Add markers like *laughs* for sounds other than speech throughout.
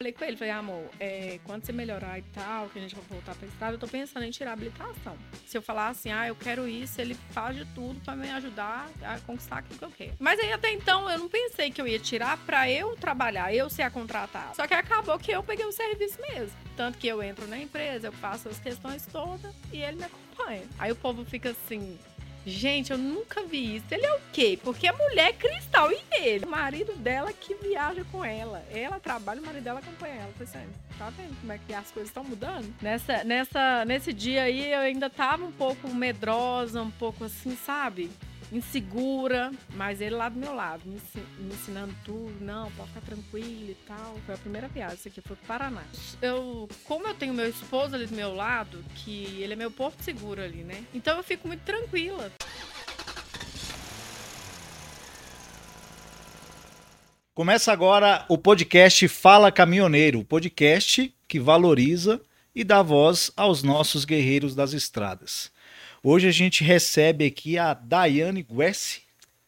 Falei com ele, falei, amor, é, quando você melhorar e tal, que a gente vai voltar pra estrada, eu tô pensando em tirar a habilitação. Se eu falar assim, ah, eu quero isso, ele faz de tudo pra me ajudar a conquistar aquilo que eu quero. Mas aí até então eu não pensei que eu ia tirar pra eu trabalhar, eu ser a contratada. Só que acabou que eu peguei o serviço mesmo. Tanto que eu entro na empresa, eu faço as questões todas e ele me acompanha. Aí o povo fica assim, Gente, eu nunca vi isso. Ele é o quê? Porque a mulher é cristal e ele. O marido dela que viaja com ela. Ela trabalha, o marido dela acompanha ela. Eu falei assim, tá vendo como é que as coisas estão mudando? Nessa, nessa, nesse dia aí eu ainda tava um pouco medrosa, um pouco assim, sabe? Insegura, mas ele lá do meu lado, me, ensinando tudo, não, pode ficar tranquilo e tal. Foi a primeira viagem, isso aqui foi pro Paraná. Eu, como eu tenho meu esposo ali do meu lado, que ele é meu porto seguro ali, né? Então eu fico muito tranquila. Começa agora o podcast Fala Caminhoneiro, podcast que valoriza e dá voz aos nossos guerreiros das estradas. Hoje a gente recebe aqui a Daiane Guessi.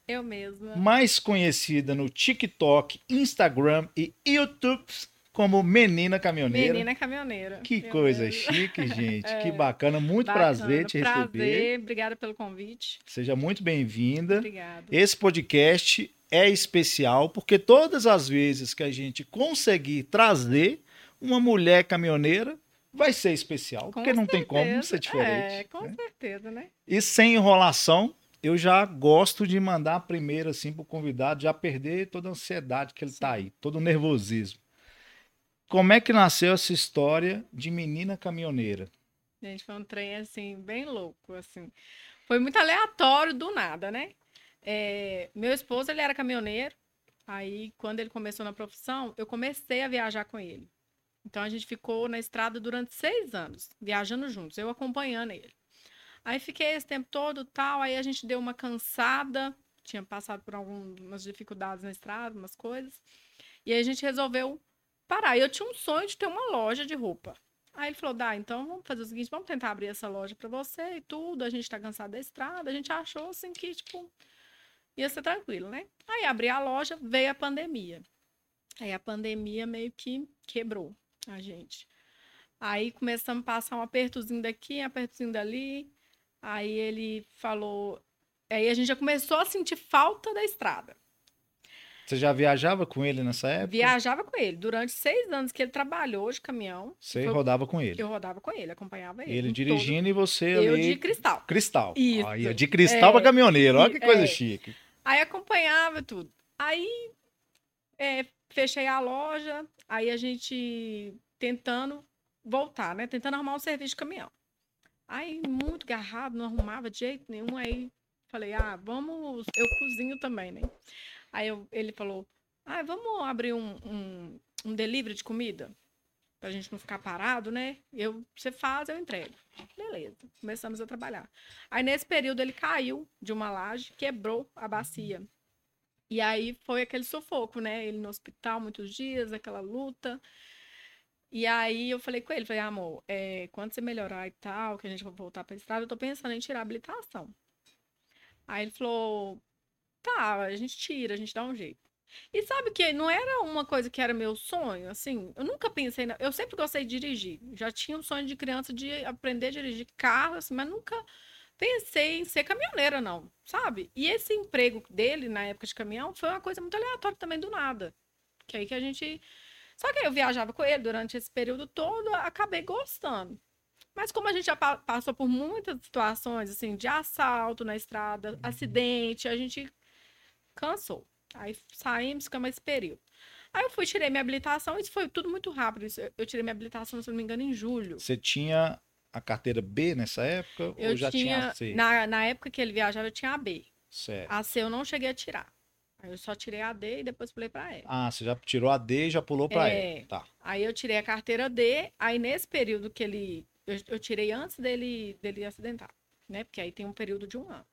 Eu mesma. Mais conhecida no TikTok, Instagram e YouTube como Menina Caminhoneira. Menina Caminhoneira. Que coisa chique, gente. *laughs* é. Que bacana. Muito bacana. prazer te prazer. receber. Obrigada pelo convite. Seja muito bem-vinda. Obrigada. Esse podcast é especial porque todas as vezes que a gente conseguir trazer uma mulher caminhoneira, vai ser especial, com porque não tem como ser diferente. É, com né? certeza, né? E sem enrolação, eu já gosto de mandar primeiro assim pro convidado já perder toda a ansiedade que ele tá Sim. tá aí, todo o nervosismo. Como é que nasceu essa história de menina caminhoneira? Gente, foi um trem assim bem louco, assim. Foi muito aleatório do nada, né? É, meu esposo ele era caminhoneiro. Aí, quando ele começou na profissão, eu comecei a viajar com ele. Então a gente ficou na estrada durante seis anos, viajando juntos, eu acompanhando ele. Aí fiquei esse tempo todo tal, aí a gente deu uma cansada, tinha passado por algumas dificuldades na estrada, umas coisas. E aí a gente resolveu parar. Eu tinha um sonho de ter uma loja de roupa. Aí ele falou: dá, então vamos fazer o seguinte, vamos tentar abrir essa loja para você e tudo. A gente tá cansado da estrada. A gente achou assim que, tipo, ia ser tranquilo, né? Aí abri a loja, veio a pandemia. Aí a pandemia meio que quebrou a gente. Aí começamos a passar um apertozinho daqui, um apertozinho dali. Aí ele falou. Aí a gente já começou a sentir falta da estrada. Você já viajava com ele nessa época? Viajava com ele. Durante seis anos que ele trabalhou de caminhão. Você foi... rodava com ele? Eu rodava com ele, acompanhava ele. Ele dirigindo todo. e você eu ali... de cristal. Cristal. Isso. Aí, de cristal é... para caminhoneiro. Olha que coisa é... chique. Aí acompanhava tudo. Aí é, fechei a loja, aí a gente tentando voltar, né? Tentando arrumar um serviço de caminhão. Aí, muito garrado, não arrumava de jeito nenhum. Aí falei, ah, vamos. Eu cozinho também, né? Aí eu, ele falou, ah, vamos abrir um, um, um delivery de comida? Pra gente não ficar parado, né? Eu, você faz, eu entrego. Beleza, começamos a trabalhar. Aí, nesse período, ele caiu de uma laje, quebrou a bacia. E aí foi aquele sufoco, né? Ele no hospital muitos dias, aquela luta. E aí eu falei com ele, falei, amor, é, quando você melhorar e tal, que a gente vai voltar pra estrada, eu tô pensando em tirar a habilitação. Aí ele falou, tá, a gente tira, a gente dá um jeito. E sabe que não era uma coisa que era meu sonho, assim, eu nunca pensei, na... eu sempre gostei de dirigir. Já tinha um sonho de criança de aprender a dirigir carro, assim, mas nunca pensei em ser caminhoneira, não, sabe? E esse emprego dele na época de caminhão foi uma coisa muito aleatória também do nada. Que aí que a gente. Só que eu viajava com ele durante esse período todo, acabei gostando. Mas como a gente já passou por muitas situações, assim, de assalto na estrada, acidente, a gente cansou. Aí saímos, ficamos esse período. Aí eu fui, tirei minha habilitação, isso foi tudo muito rápido. Eu tirei minha habilitação, se não me engano, em julho. Você tinha a carteira B nessa época? Eu ou já tinha, tinha a C? Na, na época que ele viajava, eu tinha a B. Certo. A C eu não cheguei a tirar. Aí eu só tirei a D e depois pulei para E. Ah, você já tirou a D e já pulou para é, E. Tá. Aí eu tirei a carteira D, aí nesse período que ele. Eu, eu, tirei antes dele, dele acidentar, né? Porque aí tem um período de um ano.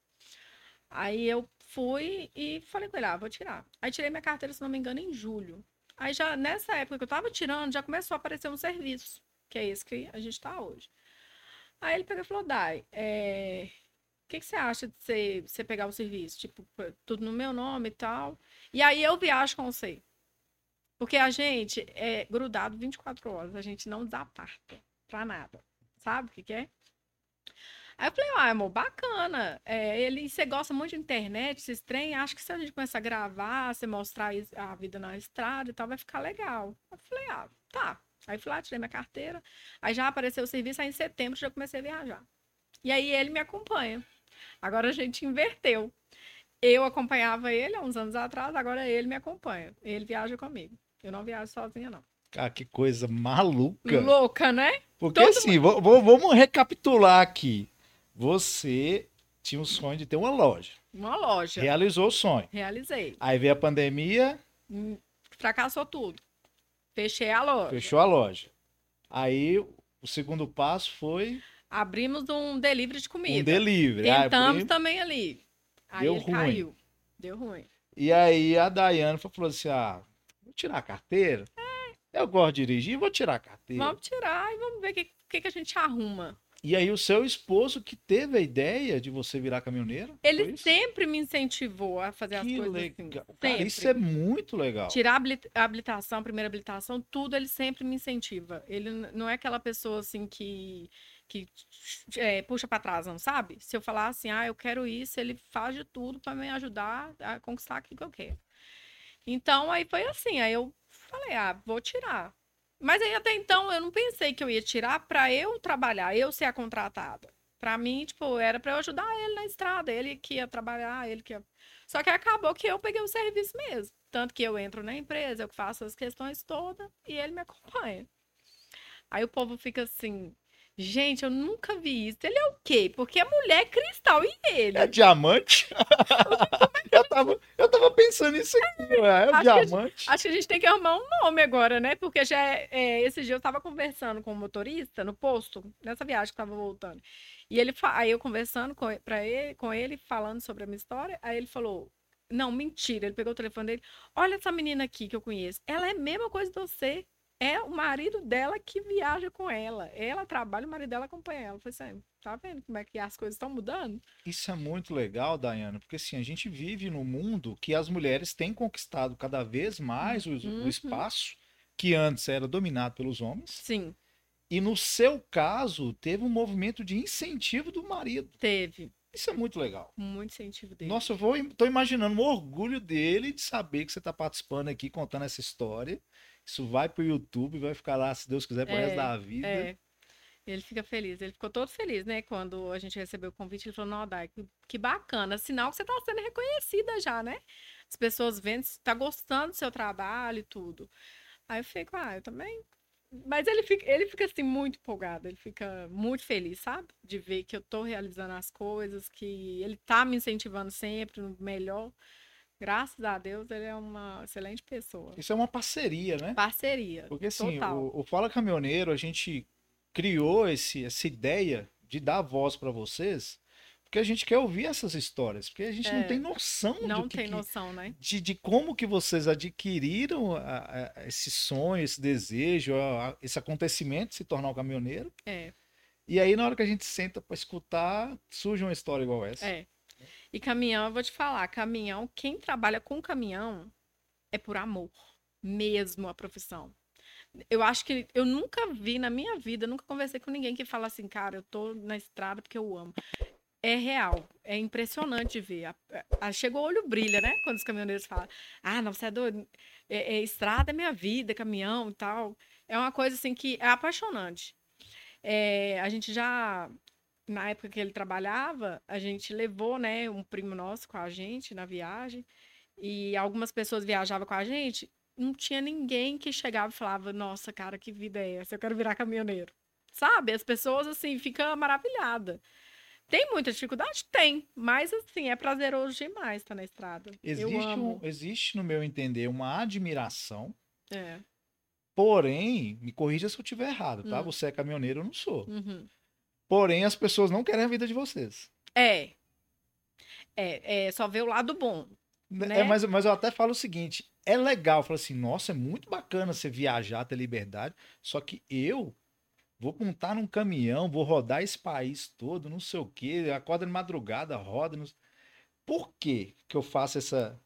Aí eu fui e falei com ele, ah, vou tirar. Aí tirei minha carteira, se não me engano, em julho. Aí já nessa época que eu tava tirando, já começou a aparecer um serviço, que é esse que a gente tá hoje. Aí ele pegou e falou, Dai, é... o que, que você acha de você, você pegar o serviço? Tipo, tudo no meu nome e tal. E aí eu viajo com você. Porque a gente é grudado 24 horas, a gente não desaparta pra nada. Sabe o que, que é? Aí eu falei, ah, amor, bacana. É, ele, você gosta muito de internet, esses trem, acho que se a gente começar a gravar, você mostrar a vida na estrada e tal, vai ficar legal. Eu falei, ah, tá. Aí fui lá, tirei minha carteira. Aí já apareceu o serviço, aí em setembro já comecei a viajar. E aí ele me acompanha. Agora a gente inverteu. Eu acompanhava ele há uns anos atrás, agora ele me acompanha. Ele viaja comigo. Eu não viajo sozinha, não. Cara, que coisa maluca. Louca, né? Porque Todo assim, vo- vamos recapitular aqui. Você tinha o sonho de ter uma loja. Uma loja. Realizou o sonho. Realizei. Aí veio a pandemia, Hum, Fracassou tudo. Fechei a loja. fechou a loja. Aí o segundo passo foi Abrimos um delivery de um comida. delivery. Aí Tentamos abri- também ali. Aí Deu ele ruim. caiu. Deu ruim. E aí a Dayane falou assim: ah, vou tirar a carteira. Eu gosto de dirigir, vou tirar a carteira. Vamos tirar e vamos ver o que, que, que a gente arruma. E aí o seu esposo que teve a ideia de você virar caminhoneira? foi Ele sempre me incentivou a fazer as Que coisas legal. assim. Cara, isso é muito legal. Tirar a habili- a habilitação, a primeira habilitação, tudo ele sempre me incentiva. Ele não é aquela pessoa assim que, que é, puxa pra trás, não sabe? Se eu falar assim, ah, eu quero isso, ele faz de tudo pra me ajudar a conquistar aquilo que eu quero. Então aí foi assim, aí eu falei, ah, vou tirar. Mas aí até então eu não pensei que eu ia tirar pra eu trabalhar, eu ser a contratada. Pra mim, tipo, era pra eu ajudar ele na estrada, ele que ia trabalhar, ele que ia só que acabou que eu peguei o serviço mesmo. Tanto que eu entro na empresa, eu faço as questões todas e ele me acompanha. Aí o povo fica assim, gente, eu nunca vi isso. Ele é o quê? Porque é mulher cristal e ele. É diamante? *laughs* *laughs* eu, tava, eu tava pensando nisso aqui, ué. É o Acho que a gente- diamante. Acho que a gente tem que arrumar um nome agora, né? Porque já é, é, esse dia eu tava conversando com o motorista no posto, nessa viagem que tava voltando. E ele aí eu conversando com, pra ele, com ele, falando sobre a minha história, aí ele falou: Não, mentira. Ele pegou o telefone dele. Olha essa menina aqui que eu conheço. Ela é a mesma coisa de você. É o marido dela que viaja com ela. Ela trabalha, o marido dela acompanha ela. Eu falei assim, tá vendo como é que as coisas estão mudando? Isso é muito legal, Dayana, porque assim, a gente vive num mundo que as mulheres têm conquistado cada vez mais o, o Uhum. espaço que antes era dominado pelos homens. Sim, E no seu caso, teve um movimento de incentivo do marido. teve. Isso é muito legal. Muito incentivo dele. Nossa, eu vou, tô imaginando o orgulho dele de saber que você está participando aqui, contando essa história. Isso vai pro YouTube, vai ficar lá, se Deus quiser, pro É, resto da vida. É. Ele fica feliz. Ele ficou todo feliz, né? Quando a gente recebeu o convite, ele falou: Não, Dai, que, que bacana. Sinal que você tá sendo reconhecida já, né? As pessoas vendo, você tá gostando do seu trabalho e tudo. Aí eu fico, ah, eu também. Mas ele fica, ele fica assim, muito empolgado. Ele fica muito feliz, sabe? De ver que eu tô realizando as coisas, que ele tá me incentivando sempre no melhor. Graças a Deus, ele é uma excelente pessoa. Isso é uma parceria, né? Parceria. Porque assim, o, o Fala Caminhoneiro, a gente criou esse, essa ideia de dar voz para vocês, porque a gente quer ouvir essas histórias, porque a gente não É. tem noção Não que, tem noção, né? de, de como que vocês adquiriram a- a- esse sonho, esse desejo, a- esse acontecimento de se tornar um caminhoneiro. É. E aí, na hora que a gente senta para escutar, surge uma história igual essa. É. E caminhão, eu vou te falar, caminhão, quem trabalha com caminhão é por amor, mesmo a profissão. Eu acho que eu nunca vi na minha vida, nunca conversei com ninguém que fala assim, cara, eu tô na estrada porque eu amo. É real, é impressionante ver. A- a- chegou o olho brilha, né? Quando os caminhoneiros falam, ah, não, você é doido, é, é, estrada é minha vida, caminhão e tal. É uma coisa assim que é apaixonante. É, a gente já na época que ele trabalhava, a gente levou, né, um primo nosso com a gente na viagem, e algumas pessoas viajavam com a gente, não tinha ninguém que chegava e falava, nossa, cara, que vida é essa? Eu quero virar caminhoneiro. Sabe? As pessoas, assim, ficam maravilhadas. Tem muita dificuldade? Tem, mas, assim, é prazeroso demais estar na estrada. Existe, um, existe, no meu entender, uma admiração, É. porém, me corrija se eu estiver errado, tá? Hum. Você é caminhoneiro, eu não sou. Uhum. Porém, as pessoas não querem a vida de vocês. É. É, é só ver o lado bom. Né? É, mas, mas eu até falo o seguinte: é legal, falo assim, nossa, é muito bacana você viajar, ter liberdade, só que eu vou montar num caminhão, vou rodar esse país todo, não sei o quê, acorda de madrugada, roda. Não... Por que que eu faço essa.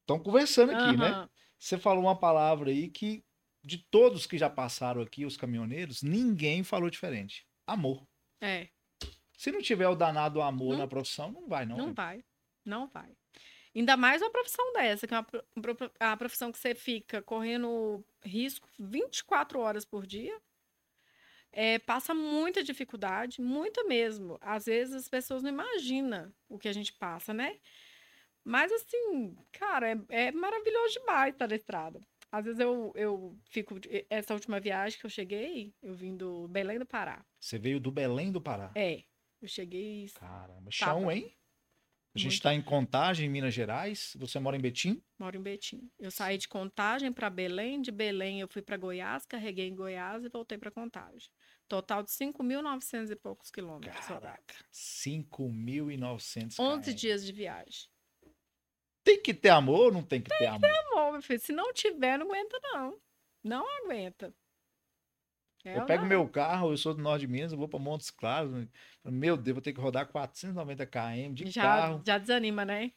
Estão conversando aqui, né? Aham. Você falou uma palavra aí que, de todos que já passaram aqui, os caminhoneiros, ninguém falou diferente. Amor. É, Se não tiver o danado amor Não- na profissão, não vai, não. não vai. Não vai. Ainda mais uma profissão dessa, que é uma a profissão que você fica correndo risco 24 horas por dia. É, passa muita dificuldade, muita mesmo. Às vezes as pessoas não imaginam o que a gente passa, né? Mas assim, cara, é, é maravilhoso demais estar na estrada. Às vezes eu, eu fico. Essa última viagem que eu cheguei, eu vim do Belém do Pará. Você veio do Belém do Pará. É, eu cheguei. Caramba, chão, Tava. hein? A gente está em Contagem, em Minas Gerais. Você mora em Betim? Moro em Betim. Eu saí de Contagem para Belém, de Belém eu fui para Goiás, carreguei em Goiás e voltei para Contagem. Total de 5.900 e poucos quilômetros. Caraca, 5.900 11 km. dias de viagem. Tem que ter amor ou não tem que ter amor? Amor, meu filho, se não tiver, não aguenta não. Não aguenta. É eu ou pego não? meu carro, eu sou do norte de Minas, eu vou para Montes Claros. né? Meu Deus, vou ter que rodar 490 km de já, carro. já desanima, né?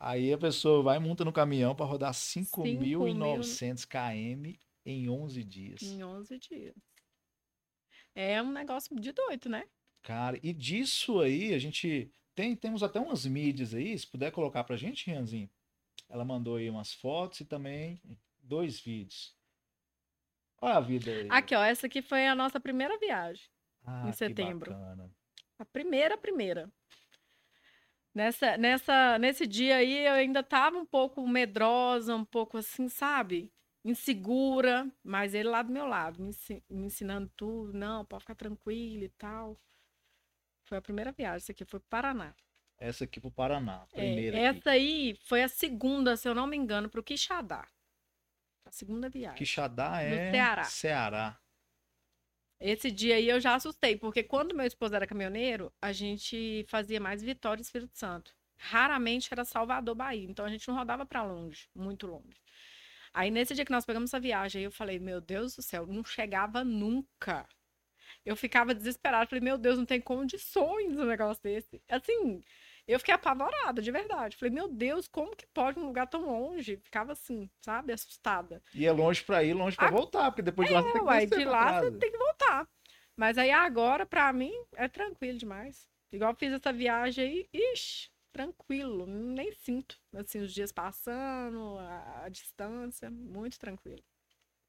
Aí a pessoa vai monta no caminhão para rodar 5.900 km em 11 dias. Em 11 dias. É um negócio de doido, né? Cara, e disso aí a gente tem temos até umas mídias aí, se puder colocar pra gente, Rianzinho. Ela mandou aí umas fotos e também dois vídeos. Olha a vida aí. Aqui, ó, essa aqui foi a nossa primeira viagem. Ah, em que setembro. bacana. A primeira, primeira. Nessa, nessa, nesse dia aí eu ainda tava um pouco medrosa, um pouco assim, sabe? Insegura, mas ele lá do meu lado, me ensinando tudo. Não, pode ficar tranquilo e tal. Foi a primeira viagem, essa aqui foi pro Paraná. Essa aqui pro Paraná, É, primeira aqui. essa aí foi a segunda, se eu não me engano, pro Quixadá. A segunda viagem. Quixadá é Ceará. Ceará. Esse dia aí eu já assustei, porque quando meu esposo era caminhoneiro, a gente fazia mais Vitória e Espírito Santo. Raramente era Salvador, Bahia. Então a gente não rodava pra longe, muito longe. Aí nesse dia que nós pegamos essa viagem, aí eu falei, meu Deus do céu, não chegava nunca. Eu ficava desesperada, falei, meu Deus, não tem condições um negócio desse. Assim, eu fiquei apavorada, de verdade. Falei, meu Deus, como que pode um lugar tão longe? Ficava assim, sabe, assustada. E é longe pra ir, longe pra Ah, voltar, porque depois de lá você tem É, que uai, de lá casa. você tem que voltar. Mas aí agora, pra mim, é tranquilo demais. Igual eu fiz essa viagem aí, ixi, tranquilo, nem sinto. Assim, os dias passando, a, a distância, muito tranquilo.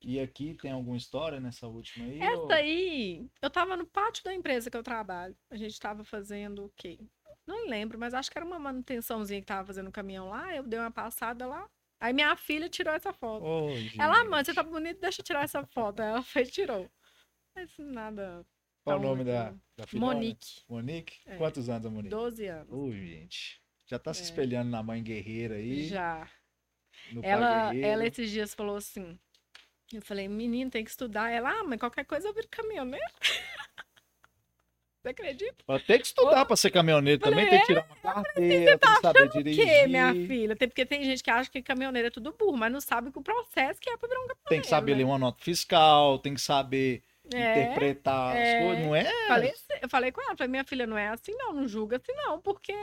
E aqui tem alguma história nessa última aí? ou- Essa aí, eu tava no pátio da empresa que eu trabalho. A gente tava fazendo o quê? Não lembro, mas acho que era uma manutençãozinha que tava fazendo no caminhão lá. Eu dei uma passada lá. Aí minha filha tirou essa foto. Ô, Ela, "Ah, mãe, você tá bonito, deixa eu tirar essa foto. Aí Ela foi e tirou. Mas nada. Qual o nome da, da filhona? Monique, Monique? É. Quantos anos a Monique? 12 anos. Ô, gente. Já tá se É. espelhando na mãe guerreira aí. Já. Ela, ela esses dias falou assim. Eu falei, menino, tem que estudar. Ela, ah, mas qualquer coisa eu viro caminhoneiro. *laughs* Você acredita? Ela tem que estudar pra ser caminhoneiro Falei, também, tem que tirar uma carteira, tem que saber dirigir. que, minha filha? Tem, porque tem gente que acha que caminhoneiro é tudo burro, mas não sabe o processo que é pra virar um Tem que saber né? ler uma nota fiscal, tem que saber É, interpretar é. as coisas, não é? Falei, assim- eu falei com ela, falei, minha filha, não é assim não, não julga assim não, porque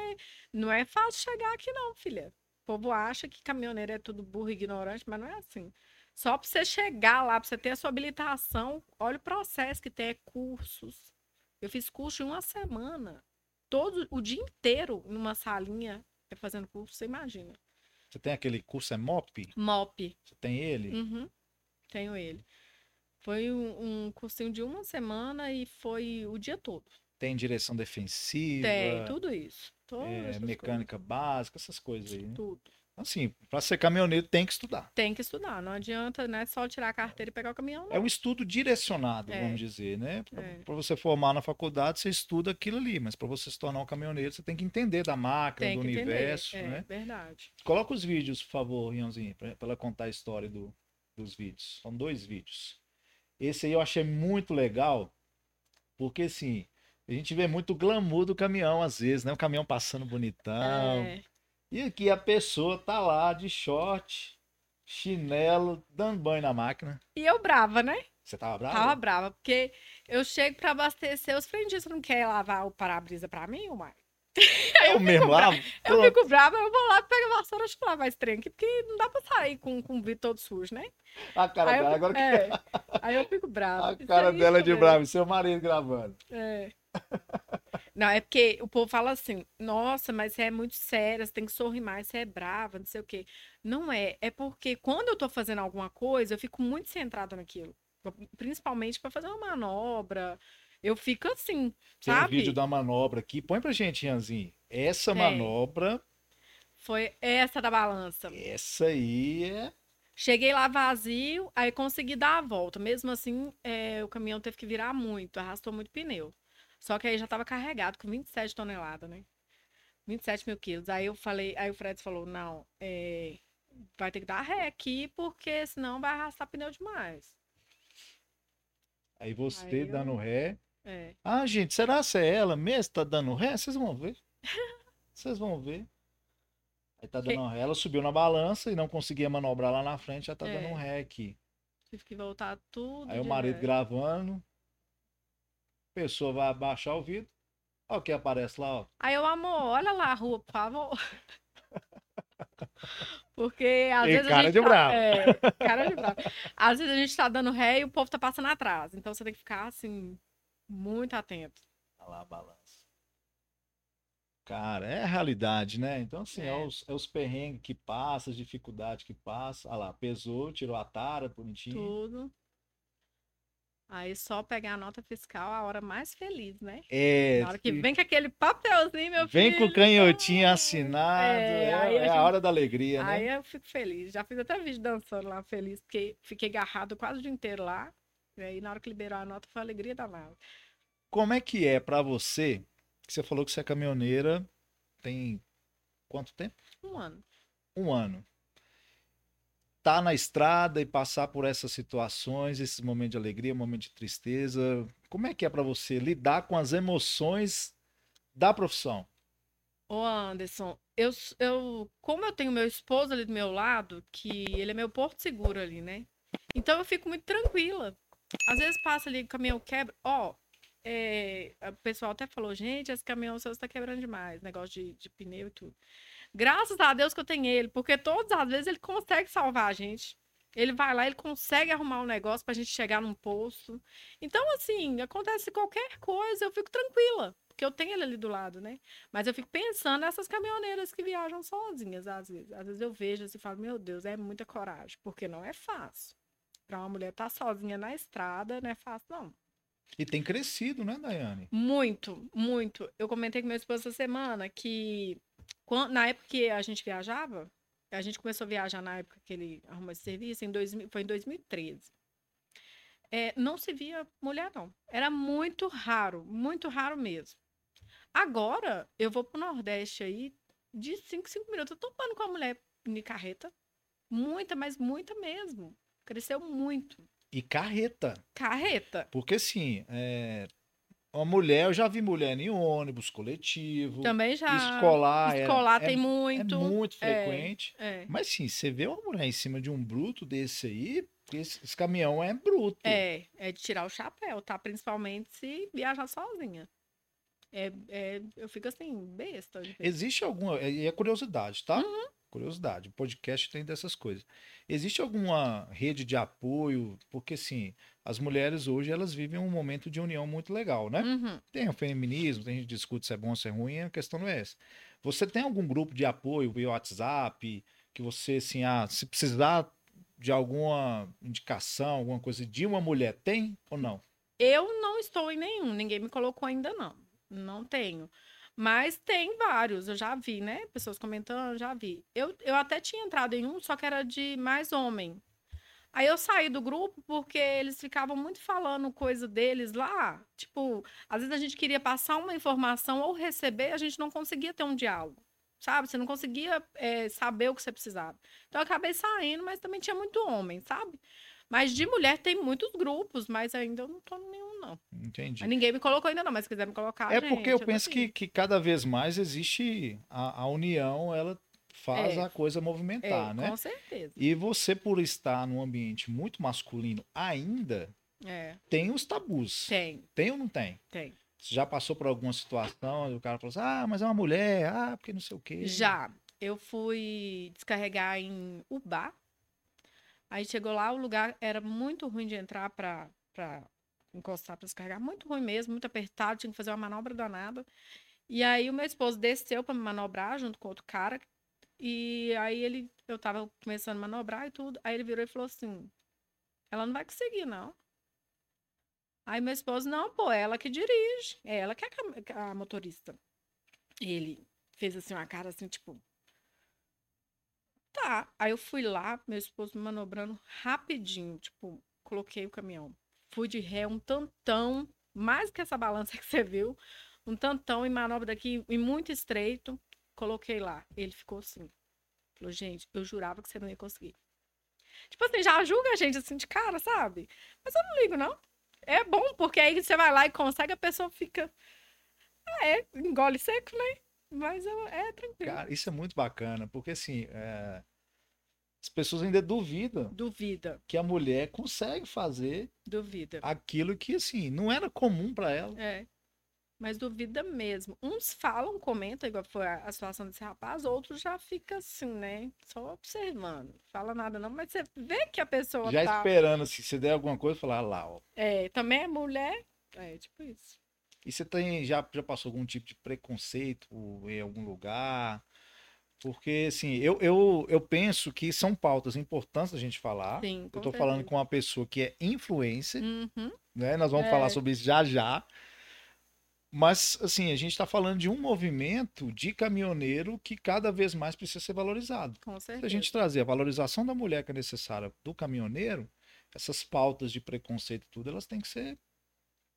não é fácil chegar aqui não, filha. O povo acha que caminhoneiro é tudo burro e ignorante, mas não é assim. Só pra você chegar lá, pra você ter a sua habilitação, olha o processo que tem, é cursos. Eu fiz curso em uma semana, todo o dia inteiro numa salinha é fazendo curso, você imagina. Você tem aquele curso, é MOP? MOP, Você tem ele? Uhum, tenho ele. Foi um, um cursinho de uma semana e foi o dia todo. Tem direção defensiva, Tem, tudo isso. É, mecânica básica, essas coisas aí. coisas, né? Tudo. Assim, pra ser caminhoneiro tem que estudar. Tem que estudar, não adianta, né? Só tirar a carteira e pegar o caminhão, É não. um estudo direcionado, É. vamos dizer, né? Pra É. você formar na faculdade, você estuda aquilo ali, mas pra você se tornar um caminhoneiro, você tem que entender da máquina, Tem do entender. universo, é, né? verdade. Coloca os vídeos, por favor, Iãozinho, pra ela contar a história do- dos vídeos. São dois vídeos. Esse aí eu achei muito legal, porque assim, a gente vê muito glamour do caminhão às vezes, né? O caminhão passando bonitão. É, E aqui a pessoa tá lá de short, chinelo, dando banho na máquina. E eu brava, né? Você tava bravo? Tava brava, porque eu chego pra abastecer os você não quer lavar o para-brisa pra mim, uai? *laughs* É o mesmo lá? Eu fico brava, eu vou lá, pego a vassoura, deixa eu lavar esse trem aqui, porque não dá pra sair com, com o vidro todo sujo, né? A cara Aí eu, dela, agora que é, aí eu fico brava. *laughs* a cara dela é de bravo, seu marido gravando. É. *laughs* Não, é porque o povo fala assim, nossa, mas você é muito séria, você tem que sorrir mais, você é brava, não sei o quê. Não é, é porque quando eu tô fazendo alguma coisa, eu fico muito centrada naquilo. Principalmente para fazer uma manobra. Eu fico assim, Tem um sabe? vídeo da manobra aqui. Põe pra gente, Ianzinho. Essa Tem. manobra, Foi essa da balança. essa aí é. Cheguei lá vazio, aí consegui dar a volta. Mesmo assim, é, o caminhão teve que virar muito, arrastou muito pneu. Só que aí já estava carregado com 27 toneladas, né? 27 mil quilos. Aí eu falei, aí o Fred falou: não, é, vai ter que dar ré aqui, porque senão vai arrastar pneu demais. Aí você Aí eu- dando ré. É. Ah, gente, será que é ela mesmo que tá dando ré? Vocês vão ver. Vocês vão ver. Aí tá dando ré. Ela subiu na balança e não conseguia manobrar lá na frente, já tá É. dando um ré aqui. Tive que voltar tudo. Aí o marido ré. gravando. A pessoa vai abaixar o vidro. Olha o que aparece lá, ó. Aí eu, amor, olha lá a rua, por favor. *laughs* Porque às E vezes. a cara gente de tá- bravo. É, cara de bravo. Às vezes a gente tá dando ré e o povo tá passando atrás. Então você tem que ficar, assim, muito atento. Olha lá a balança. Cara, é a realidade, né? Então, assim, é, É. os, é os perrengues que passa, as dificuldades que passa. Olha lá, pesou, tirou a tara, bonitinho. Tudo. Aí só pegar a nota fiscal a hora mais feliz, né? É, Na hora que vem com aquele papelzinho, meu vem filho. com o canhotinho assinado. É, É, é a gente- hora da alegria, né? Aí eu fico feliz. Já fiz até vídeo dançando lá, feliz, porque fiquei agarrado quase o dia inteiro lá. E aí, na hora que liberou a nota, foi a alegria danada. Como é que é pra você? Que você falou que você é caminhoneira tem quanto tempo? Um ano. Um ano. Tá na estrada e passar por essas situações, esses momentos de alegria, momentos de tristeza. Como é que é pra você lidar com as emoções da profissão? Ô, Anderson, eu, eu, como eu tenho meu esposo ali do meu lado, que ele é meu porto seguro ali, né? Então eu fico muito tranquila. Às vezes passa ali, o caminhão quebra. Ó, é, o pessoal até falou, gente, esse caminhão seu está quebrando demais, negócio de, de pneu e tudo. Graças a Deus que eu tenho ele, porque todas as vezes ele consegue salvar a gente. Ele vai lá, ele consegue arrumar um negócio pra gente chegar num posto. Então, assim, acontece qualquer coisa, eu fico tranquila, porque eu tenho ele ali do lado, né? Mas eu fico pensando nessas caminhoneiras que viajam sozinhas, às vezes. Às vezes eu vejo assim e falo, meu Deus, é muita coragem, porque não é fácil. Pra uma mulher estar sozinha na estrada, não é fácil, não. E tem crescido, né, Daiane? Muito, muito. Eu comentei com meu esposo essa semana que quan- na época que a gente viajava, a gente começou a viajar na época que ele arrumou esse serviço, em 2000, foi em 2013. É, não se via mulher, não. Era muito raro, muito raro mesmo. Agora, eu vou pro Nordeste aí, de 5, 5 minutos, eu tô falando com a mulher de carreta. Muita, mas muita mesmo. Cresceu muito. E carreta. Carreta. Porque assim, é, uma mulher, eu já vi mulher em ônibus coletivo, Também já. escolar, é- Escolar é, tem é muito. muito é. frequente. É. Mas sim, você vê uma mulher em cima de um bruto desse aí, esse, esse caminhão é bruto. É, é de tirar o chapéu, tá? Principalmente se viajar sozinha. É, é, eu fico assim, besta. Existe alguma. E é curiosidade, tá? Uhum. Curiosidade. O podcast tem dessas coisas. Existe alguma rede de apoio? Porque, assim, as mulheres hoje elas vivem um momento de união muito legal, né? Uhum. Tem o feminismo, tem gente que discute se é bom ou se é ruim, a questão não é essa. Você tem algum grupo de apoio via WhatsApp, que você, assim, ah, se precisar de alguma indicação, alguma coisa de uma mulher, tem ou não? Eu não estou em nenhum, ninguém me colocou ainda não. Não tenho. Mas tem vários, eu já vi, né? Pessoas comentando, já vi. Eu, eu até tinha entrado em um, só que era de mais homem. Aí eu saí do grupo porque eles ficavam muito falando coisa deles lá. Tipo, às vezes a gente queria passar uma informação ou receber, a gente não conseguia ter um diálogo. Sabe? Você não conseguia eh, saber o que você precisava. Então eu acabei saindo, mas também tinha muito homem, sabe? Mas de mulher tem muitos grupos, mas ainda eu não tô em nenhum, não. Entendi. Mas ninguém me colocou ainda, não, mas se quiser me colocar. É gente, porque eu tô penso que, que cada vez mais existe a, a união, ela faz É. a coisa movimentar, é, né? Com certeza. E você, por estar num ambiente muito masculino ainda, É, tem os tabus. tem, Tem ou não tem? tem. Você já passou por alguma situação e o cara falou assim, ah, mas é uma mulher, ah, porque não sei o quê. Já. Eu fui descarregar em Ubá. Aí chegou lá, o lugar era muito ruim de entrar pra, pra encostar pra descarregar. Muito ruim mesmo, muito apertado, tinha que fazer uma manobra danada. E aí o meu esposo desceu pra me manobrar junto com outro cara. E aí ele, eu tava começando a manobrar e tudo. Aí ele virou e falou assim: ela não vai conseguir, não. Aí meu esposo, não, pô, é ela que dirige. É ela que é a a motorista. Ele fez assim uma cara assim, tipo. Tá. Aí eu fui lá, meu esposo manobrando rapidinho. Tipo, coloquei o caminhão. Fui de ré um tantão, mais que essa balança *laughs* que você viu. Um tantão em manobra daqui, e muito estreito. Coloquei lá. Ele ficou assim. Falou, gente, eu jurava que você não ia conseguir. Tipo assim, já julga a gente assim de cara, sabe? Mas eu não ligo, não. É bom, porque aí você vai lá e consegue, a pessoa fica. Ah, é, engole seco, né? Mas eu- é tranquilo. Cara, isso é muito bacana, porque assim, é, as pessoas ainda duvidam Duvida, que a mulher consegue fazer duvida. aquilo que, assim, não era comum pra ela. É. Mas duvida mesmo. Uns falam, comentam, igual foi a, a situação desse rapaz, outros já fica assim, né? Só observando. Fala nada não, mas você vê que a pessoa Já tá... esperando, assim, se der alguma coisa, falar "Ah lá, ó. É, também é mulher. É, tipo isso. E você tem, já, já passou algum tipo de preconceito em algum lugar? Porque, assim, eu, eu, eu penso que são pautas importantes da gente falar. Sim, eu tô falando certeza. com uma pessoa que é influencer, Uhum, né? Nós vamos É. falar sobre isso já já. Mas, assim, a gente está falando de um movimento de caminhoneiro que cada vez mais precisa ser valorizado. com Se certeza. a gente trazer a valorização da mulher que é necessária do caminhoneiro, essas pautas de preconceito e tudo, elas têm que ser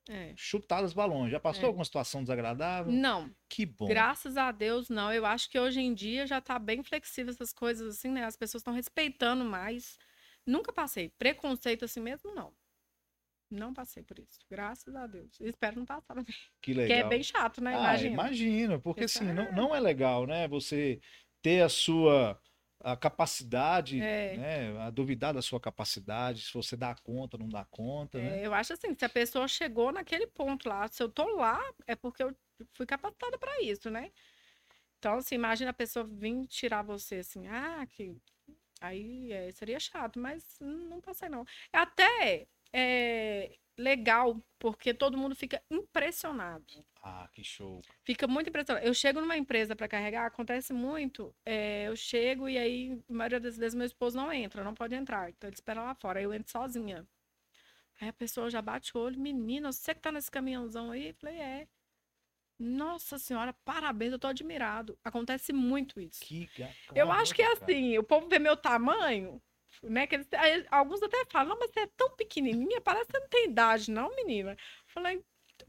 É. chutadas balões. Já passou É. alguma situação desagradável? Não, Que bom. graças a Deus, não. Eu acho que hoje em dia já tá bem flexível essas coisas assim, né? As pessoas estão respeitando mais. Nunca passei. Preconceito assim mesmo, não. Não passei por isso. Graças a Deus. Espero não passar também. Que Porque legal. é bem chato, né? Ah, Imagina. imagina, porque Você assim, não, não é legal, né? Você ter a sua a capacidade, É. né? A duvidar da sua capacidade, se você dá conta, não dá conta, né? É, eu acho assim, se a pessoa chegou naquele ponto lá, se eu tô lá, é porque eu fui capacitada para isso, né? Então, assim, imagina a pessoa vir tirar você assim, ah, que aí é, seria chato, mas não passei não. Até é legal, porque todo mundo fica impressionado. Ah, que show. Fica muito impressionado. Eu chego numa empresa para carregar, acontece muito. é, eu chego e aí, a maioria das vezes, meu esposo não entra, não pode entrar. Então ele espera lá fora. Aí eu entro sozinha. Aí a pessoa já bate o olho, menina, você que tá nesse caminhãozão aí? Eu falei, é. Nossa senhora, parabéns, eu tô admirado. Acontece muito isso. Que ga- Eu acho que é assim, o povo vê meu tamanho, né? Que eles, aí alguns até falam, não, mas você é tão pequenininha, parece que você não tem idade, não, menina. Eu Falei,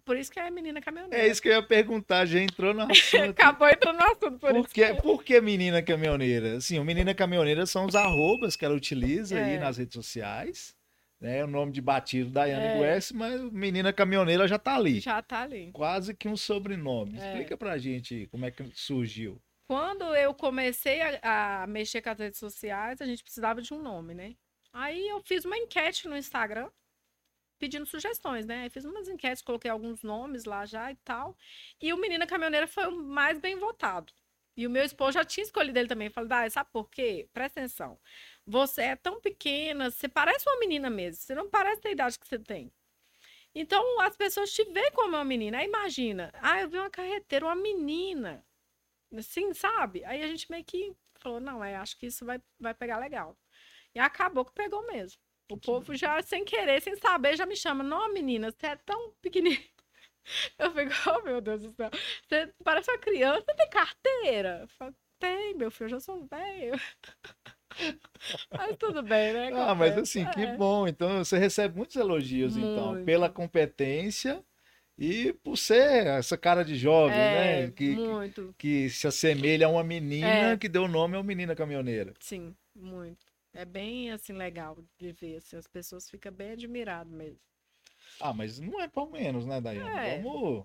por isso que é menina caminhoneira. É isso que eu ia perguntar, já entrou no *laughs* assunto. Acabou entrando no assunto, por, Por isso. que, por que menina caminhoneira? Assim, o menina caminhoneira são os arrobas que ela utiliza aí É. nas redes sociais. Né? O nome de batido Daiane É. Guess, mas menina caminhoneira já tá ali. Já tá ali. Quase que um sobrenome. É. Explica pra gente como é que surgiu. Quando eu comecei a, a mexer com as redes sociais, a gente precisava de um nome, né? Aí eu fiz uma enquete no Instagram, pedindo sugestões, né? Fiz umas enquetes, coloquei alguns nomes lá já e tal. E o Menina Caminhoneira foi o mais bem votado. E o meu esposo já tinha escolhido ele também. Eu falei, Dai, sabe por quê? Presta atenção. Você é tão pequena, você parece uma menina mesmo. Você não parece a idade que você tem. Então, as pessoas te veem como uma menina. Aí imagina, ah, eu vi uma carreteira, uma menina. Assim, sabe? Aí a gente meio que falou, não, é, acho que isso vai, vai pegar legal. E acabou que pegou mesmo. O povo já, sem querer, sem saber, já me chama. Não, menina, você é tão pequenininha. *laughs* Eu fico, oh, meu Deus do céu. Você parece uma criança, você tem carteira? Eu falo, tem, meu filho, eu já sou velho. *laughs* Mas tudo bem, né? Ah, mas assim, que É. bom. Então você recebe muitos elogios, então, Muito. pela competência e por ser essa cara de jovem, É, né? Que, que, muito. que se assemelha a uma menina É. que deu nome ao menina caminhoneira. Sim, muito. É bem, assim, legal de ver, assim, as pessoas ficam bem admiradas mesmo. Ah, mas não é por menos, né, Daiane? É. Vamos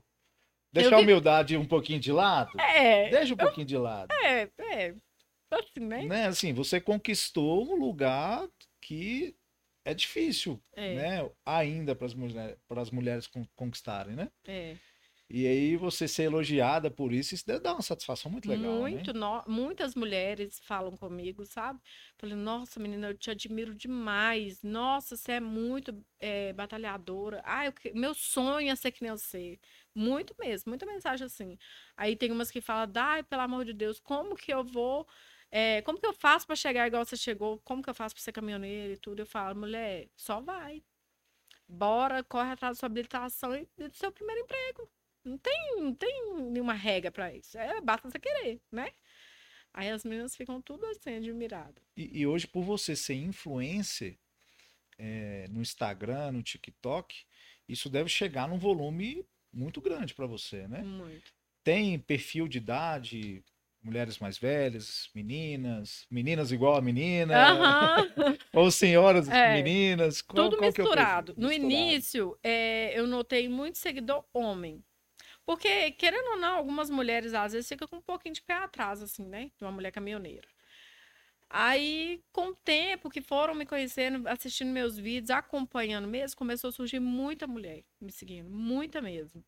deixar a humildade um pouquinho de lado. É, Deixa um pouquinho de lado. é, é. Assim, né? Né? Assim, você conquistou um lugar que é difícil, É, né? Ainda para as mulheres, conquistarem, né? é. E aí você ser elogiada por isso, isso deve dar uma satisfação muito legal. Muito, né? no- muitas mulheres falam comigo, sabe? Falei, nossa, menina, eu te admiro demais. Nossa, você é muito eh, batalhadora. Ah, eu meu sonho é ser que nem você. Muito mesmo, muita mensagem assim. Aí tem umas que falam, ai, pelo amor de Deus, como que eu vou. Eh, como que eu faço para chegar igual você chegou? Como que eu faço para ser caminhoneira e tudo? Eu falo, mulher, só vai. Bora, corre atrás da sua habilitação e do seu primeiro emprego. Não tem, não tem nenhuma regra para isso. É, basta você querer, né? Aí as meninas ficam tudo assim, admiradas. E, e hoje, por você ser influencer é, no Instagram, no TikTok, isso deve chegar num volume muito grande para você, né? Muito. Tem perfil de idade, mulheres mais velhas, meninas, meninas igual a menina, Aham, ou senhoras É. meninas, qual, tudo qual que é misturado. No Misturado. início, é, eu notei muito seguidor homem. Porque, querendo ou não, algumas mulheres às vezes ficam com um pouquinho de pé atrás, assim, né? De uma mulher caminhoneira. Aí, com o tempo que foram me conhecendo, assistindo meus vídeos, acompanhando mesmo, começou a surgir muita mulher me seguindo, muita mesmo.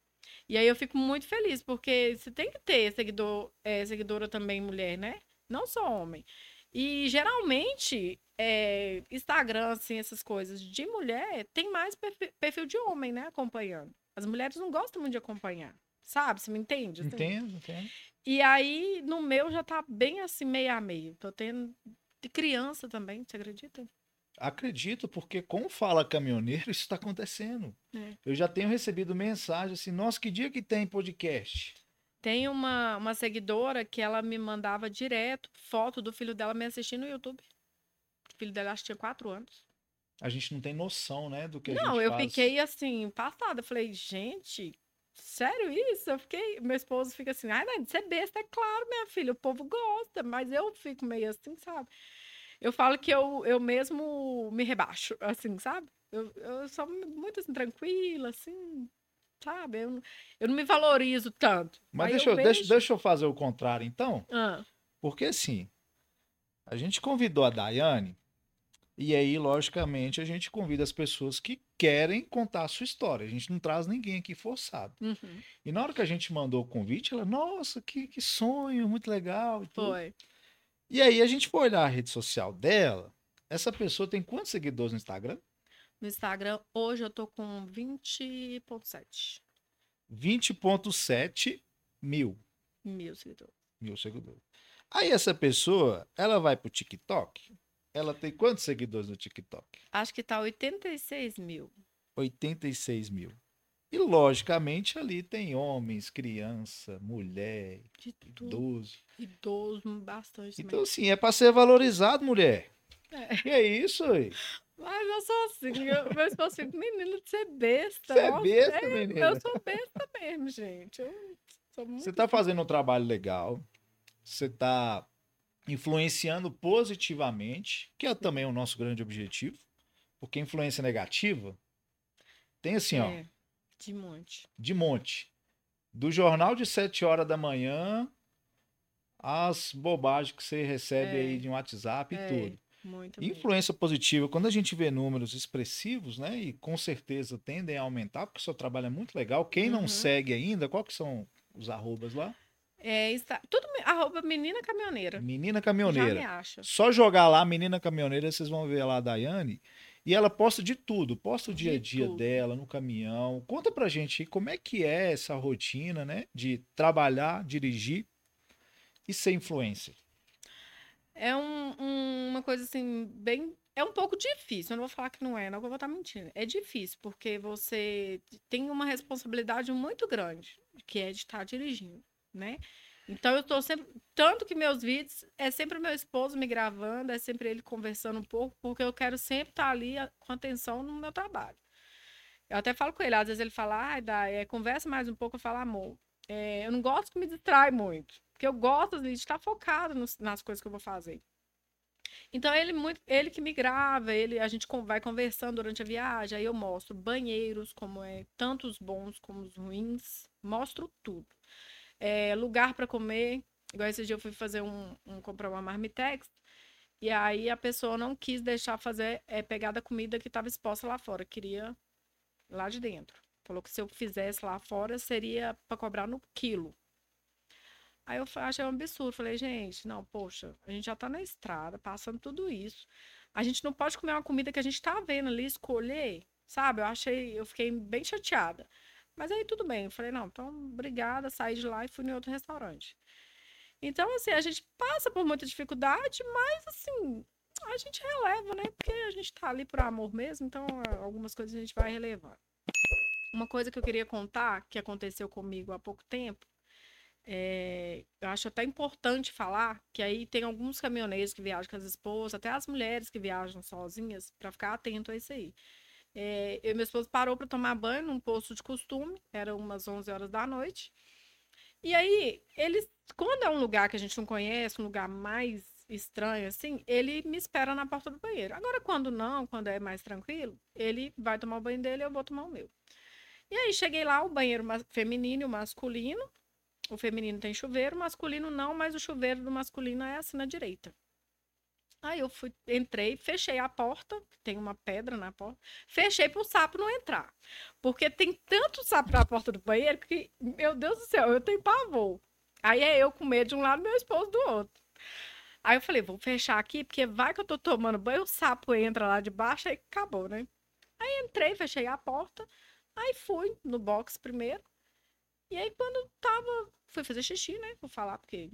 E aí eu fico muito feliz, porque você tem que ter seguidor, é, seguidora também mulher, né? Não só homem. E geralmente, é, Instagram, assim, essas coisas de mulher, tem mais perfi- perfil de homem, né? Acompanhando. As mulheres não gostam muito de acompanhar. Sabe? Você me entende? assim? Entendo, entendo. E aí, no meu já tá bem assim, meio a meio. Tô tendo de criança também, você acredita? Acredito, porque como fala caminhoneiro, isso está acontecendo. É. Eu já tenho recebido mensagem assim, nossa, que dia que tem podcast? Tem uma, uma seguidora que ela me mandava direto foto do filho dela me assistindo no YouTube. O filho dela acho que tinha quatro anos. A gente não tem noção, né, do que a Não, gente eu faz. fiquei assim, passada. Falei, gente, sério isso? Eu fiquei. Meu esposo fica assim, ai, Dani, você é besta, é claro, minha filha, o povo gosta, mas eu fico meio assim, sabe? Eu falo que eu, eu mesmo me rebaixo, assim, sabe? Eu, eu sou muito assim, tranquila, assim, sabe? Eu, não- eu não me valorizo tanto. Mas Aí deixa eu, deixa, deixa eu fazer o contrário, então. Ah, Porque assim, a gente convidou a Daiane, e aí, logicamente, a gente convida as pessoas que querem contar a sua história. A gente não traz ninguém aqui forçado. uhum, E na hora que a gente mandou o convite, ela, nossa, que, que sonho, muito legal. E, tudo. foi. E aí a gente foi olhar a rede social dela. Essa pessoa tem quantos seguidores no Instagram? No Instagram, hoje eu tô com 20,7 20,7 mil. mil seguidores. mil seguidores. Aí essa pessoa, ela vai pro TikTok. Ela tem quantos seguidores no TikTok? Acho que tá 86 mil. 86 mil. E logicamente ali tem homens, criança, mulher, De tudo. idoso. Idoso, bastante. Então assim, é para ser valorizado, mulher. É. Que é isso aí? Mas eu sou assim, eu, meu esposo fica, menina, de ser besta. Você é besta, é, menina. Eu sou besta mesmo, gente. Você tá fazendo um trabalho legal. Você tá influenciando positivamente, que é também o nosso grande objetivo. Porque influência negativa tem assim, ó, É, de monte. de monte. Do jornal de 7 horas da manhã às bobagens que você recebe É. aí de um WhatsApp e É, tudo. Muito. Influência positiva, quando a gente vê números expressivos, né, e com certeza tendem a aumentar, porque o seu trabalho é muito legal. Quem não Uhum. segue ainda, qual que são os arrobas lá? É, está... Tudo arroba menina caminhoneira. Menina Já me Caminhoneira. acha. Só jogar lá Menina Caminhoneira, vocês vão ver lá a Daiane. E ela posta de tudo, posta o dia a dia tudo. dela no caminhão. Conta pra gente como é que é essa rotina, né? De trabalhar, dirigir e ser influencer. É um- um- uma coisa assim, bem. É um pouco difícil, eu não vou falar que não é, não vou estar mentindo. É difícil, porque você tem uma responsabilidade muito grande, que é de estar dirigindo, né? Então eu tô sempre. Tanto que meus vídeos é sempre meu esposo me gravando, é sempre ele conversando um pouco, porque eu quero sempre estar ali a- com atenção no meu trabalho. Eu até falo com ele, às vezes ele fala, ai, dá, é, conversa mais um pouco, eu falo, amor, é, eu não gosto que me distrai muito. Porque eu gosto de estar focado nos- nas coisas que eu vou fazer. Então, ele muito, ele que me grava, ele, a gente vai conversando durante a viagem, aí eu mostro banheiros, como é, tanto os bons como os ruins, mostro tudo. É, lugar para comer, igual esse dia eu fui fazer um, um comprar uma marmitex, e aí a pessoa não quis deixar fazer, é, pegar da comida que estava exposta lá fora, queria lá de dentro. Falou que se eu fizesse lá fora seria para cobrar no quilo. Aí eu achei um absurdo. Falei, gente, não, poxa, a gente já tá na estrada, passando tudo isso. A gente não pode comer uma comida que a gente tá vendo ali, escolher, sabe? Eu achei, eu fiquei bem chateada. Mas aí tudo bem. Eu falei, não, então obrigada, saí de lá e fui em outro restaurante. Então, assim, a gente passa por muita dificuldade, mas assim, a gente releva, né? Porque a gente tá ali por amor mesmo, então algumas coisas a gente vai relevar. Uma coisa que eu queria contar, que aconteceu comigo há pouco tempo, é, eu acho até importante falar que aí tem alguns caminhoneiros que viajam com as esposas, até as mulheres que viajam sozinhas, para ficar atento a isso aí. É, eu meu esposo parou para tomar banho num posto de costume, era umas 11 horas da noite. E aí, eles, quando é um lugar que a gente não conhece, um lugar mais estranho assim, ele me espera na porta do banheiro. Agora, quando não, quando é mais tranquilo, ele vai tomar o banho dele eu vou tomar o meu. E aí, cheguei lá, o banheiro feminino e o masculino. O feminino tem chuveiro, o masculino não, mas o chuveiro do masculino é assim na direita. Aí eu fui, entrei, fechei a porta, tem uma pedra na porta, fechei para o sapo não entrar. Porque tem tanto sapo na porta do banheiro que, meu Deus do céu, eu tenho pavor. Aí é eu com medo de um lado, meu esposo do outro. Aí eu falei, vou fechar aqui, porque vai que eu tô tomando banho, o sapo entra lá de baixo, aí acabou, né? Aí entrei, fechei a porta, aí fui no box primeiro. E aí quando tava fui fazer xixi, né? Vou falar, porque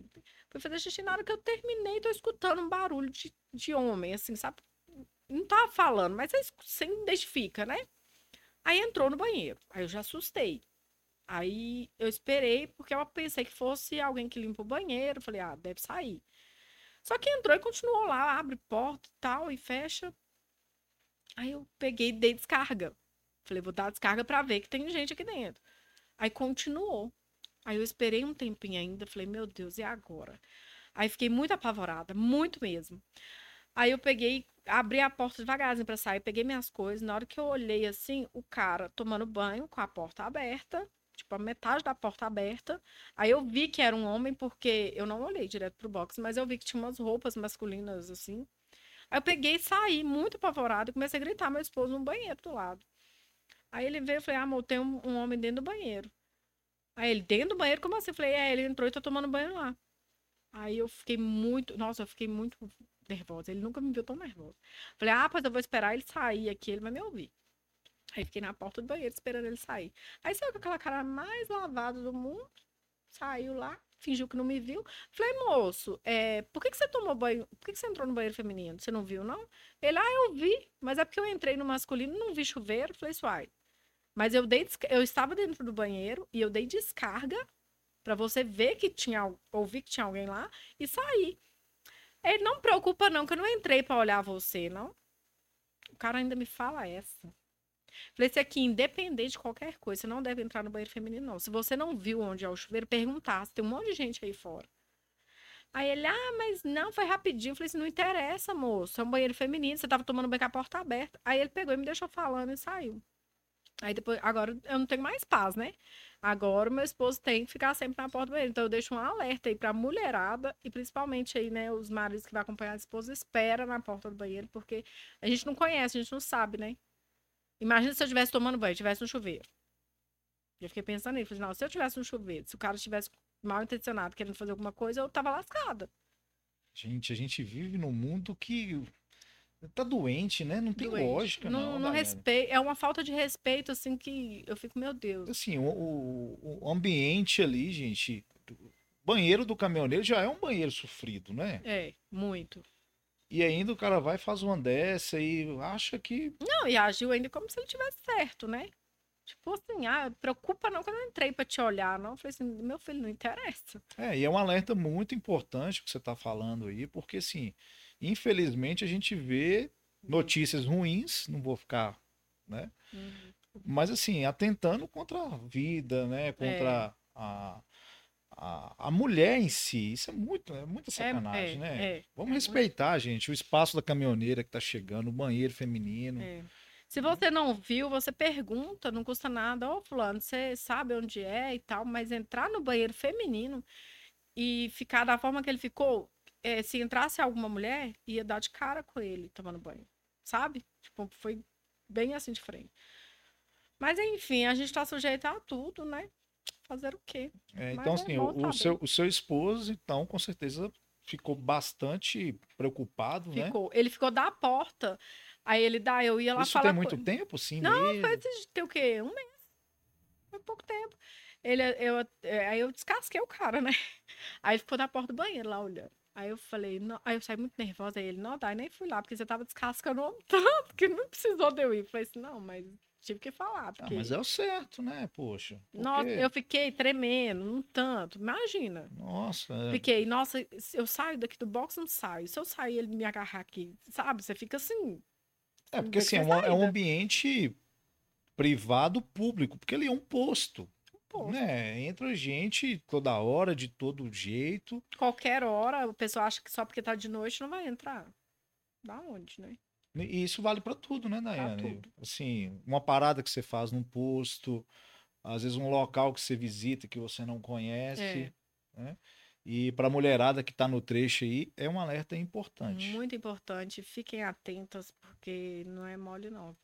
fui fazer xixi na hora que eu terminei, tô escutando um barulho de, de homem, assim, sabe? Não tava falando, mas você identifica, né? Aí entrou no banheiro. Aí eu já assustei. Aí eu esperei, porque eu pensei que fosse alguém que limpa o banheiro. Falei, ah, deve sair. Só que entrou e continuou lá, abre porta e tal, e fecha. Aí eu peguei e dei descarga. Falei, vou dar descarga para ver que tem gente aqui dentro. Aí continuou. Aí eu esperei um tempinho ainda, falei, meu Deus, e agora? Aí fiquei muito apavorada, muito mesmo. Aí eu peguei, abri a porta devagarzinho para sair, peguei minhas coisas. Na hora que eu olhei assim, o cara tomando banho com a porta aberta, tipo a metade da porta aberta. Aí eu vi que era um homem, porque eu não olhei direto pro box, mas eu vi que tinha umas roupas masculinas assim. Aí eu peguei e saí, muito apavorada, e comecei a gritar meu esposo no banheiro do lado. Aí ele veio e falei, amor, tem um, um homem dentro do banheiro. Aí ele, dentro do banheiro, como assim? Eu falei, é, ele entrou e tá tomando banho lá. Aí eu fiquei muito, nossa, eu fiquei muito nervosa. Ele nunca me viu tão nervosa. Falei, ah, pois eu vou esperar ele sair aqui, ele vai me ouvir. Aí fiquei na porta do banheiro esperando ele sair. Aí saiu com aquela cara mais lavada do mundo, saiu lá, fingiu que não me viu. Falei, moço, é, por que, que você tomou banho? Por que, que você entrou no banheiro feminino? Você não viu, não? Ele, ah, eu vi, mas é porque eu entrei no masculino, não vi chuveiro. Falei, uai, mas eu dei eu estava dentro do banheiro e eu dei descarga para você ver que tinha ouvir que tinha alguém lá e sair. Ele não preocupa não que eu não entrei para olhar você, não. O cara ainda me fala essa. Falei, esse aqui, independente de qualquer coisa, você não deve entrar no banheiro feminino, não. Se você não viu onde é o chuveiro, perguntar. Tem um monte de gente aí fora. Aí ele, ah, mas não, foi rapidinho. Eu falei assim, não interessa, moço. É um banheiro feminino, você tava tomando banho com a porta aberta. Aí ele pegou e me deixou falando e saiu. Aí depois, agora eu não tenho mais paz, né? Agora o meu esposo tem que ficar sempre na porta do banheiro. Então eu deixo um alerta aí pra mulherada e principalmente aí, né, os maridos que vão acompanhar a esposa, espera na porta do banheiro, porque a gente não conhece, a gente não sabe, né? Imagina se eu estivesse tomando banho, estivesse no chuveiro. Eu fiquei pensando nisso. Falei, não, se eu estivesse no chuveiro, se o cara estivesse mal intencionado, querendo fazer alguma coisa, eu tava lascada. Gente, a gente vive num mundo que Tá doente, né? Não tem doente. lógica, não. Não, não respeito, é uma falta de respeito, assim, que eu fico, meu Deus. Assim, o, o, o ambiente ali, gente. Banheiro do caminhoneiro já é um banheiro sofrido, né? É, muito. E ainda o cara vai faz uma dessa e acha que. Não, e agiu ainda como se ele tivesse certo, né? Tipo assim, ah, preocupa não que eu não entrei pra te olhar, não. Eu falei assim, meu filho, não interessa. É, e é um alerta muito importante que você tá falando aí, porque assim, infelizmente a gente vê notícias ruins, não vou ficar, né? Uhum. Mas assim, atentando contra a vida, né? Contra é. a, a, a mulher em si. Isso é muito, é muita é, sacanagem, é, né? É, Vamos é respeitar, gente, o espaço da caminhoneira que tá chegando, o banheiro feminino. Se você não viu, você pergunta, não custa nada. Ô, fulano, você sabe onde é e tal, mas entrar no banheiro feminino e ficar da forma que ele ficou, é, se entrasse alguma mulher, ia dar de cara com ele tomando banho, sabe? Tipo, foi bem assim de frente. Mas enfim, a gente tá sujeito a tudo, né? Fazer o quê? É, então, é assim, o, o saber. seu, o seu esposo, então, com certeza ficou bastante preocupado, né? Ficou. Ele ficou da porta. Aí ele dá, eu ia lá Isso falar tem muito com... tempo, sim Não, mesmo? Foi tem o quê? Um mês. Foi pouco tempo. Ele, eu, é, aí eu descasquei o cara, né? *laughs* Aí ele ficou na porta do banheiro lá olhando. Aí eu falei, não, aí eu saí muito nervosa. Aí ele, não, daí nem fui lá, porque você tava descascando o homem *laughs* tanto que não precisou de eu ir. Eu falei assim, não, mas tive que falar. Ah, Porque... mas é o certo, né? Poxa. Nossa, porque- eu fiquei tremendo, um tanto. Imagina. Nossa, é. Fiquei, nossa, se eu saio daqui do box, não saio. Se eu sair, ele me agarrar aqui, sabe? Você fica assim. É, porque assim, é, uma- é um saída. ambiente privado público, porque ele é um posto, Pô, né? Entra gente toda hora, de todo jeito. qualquer hora, a pessoa acha que só porque tá de noite não vai entrar. Da onde, né? E isso vale pra tudo, né, Daiane? tudo. Assim, uma parada que você faz num posto, às vezes um local que você visita que você não conhece, né? E pra mulherada que tá no trecho aí, é um alerta importante. Muito importante. Fiquem atentas, porque não é mole, não.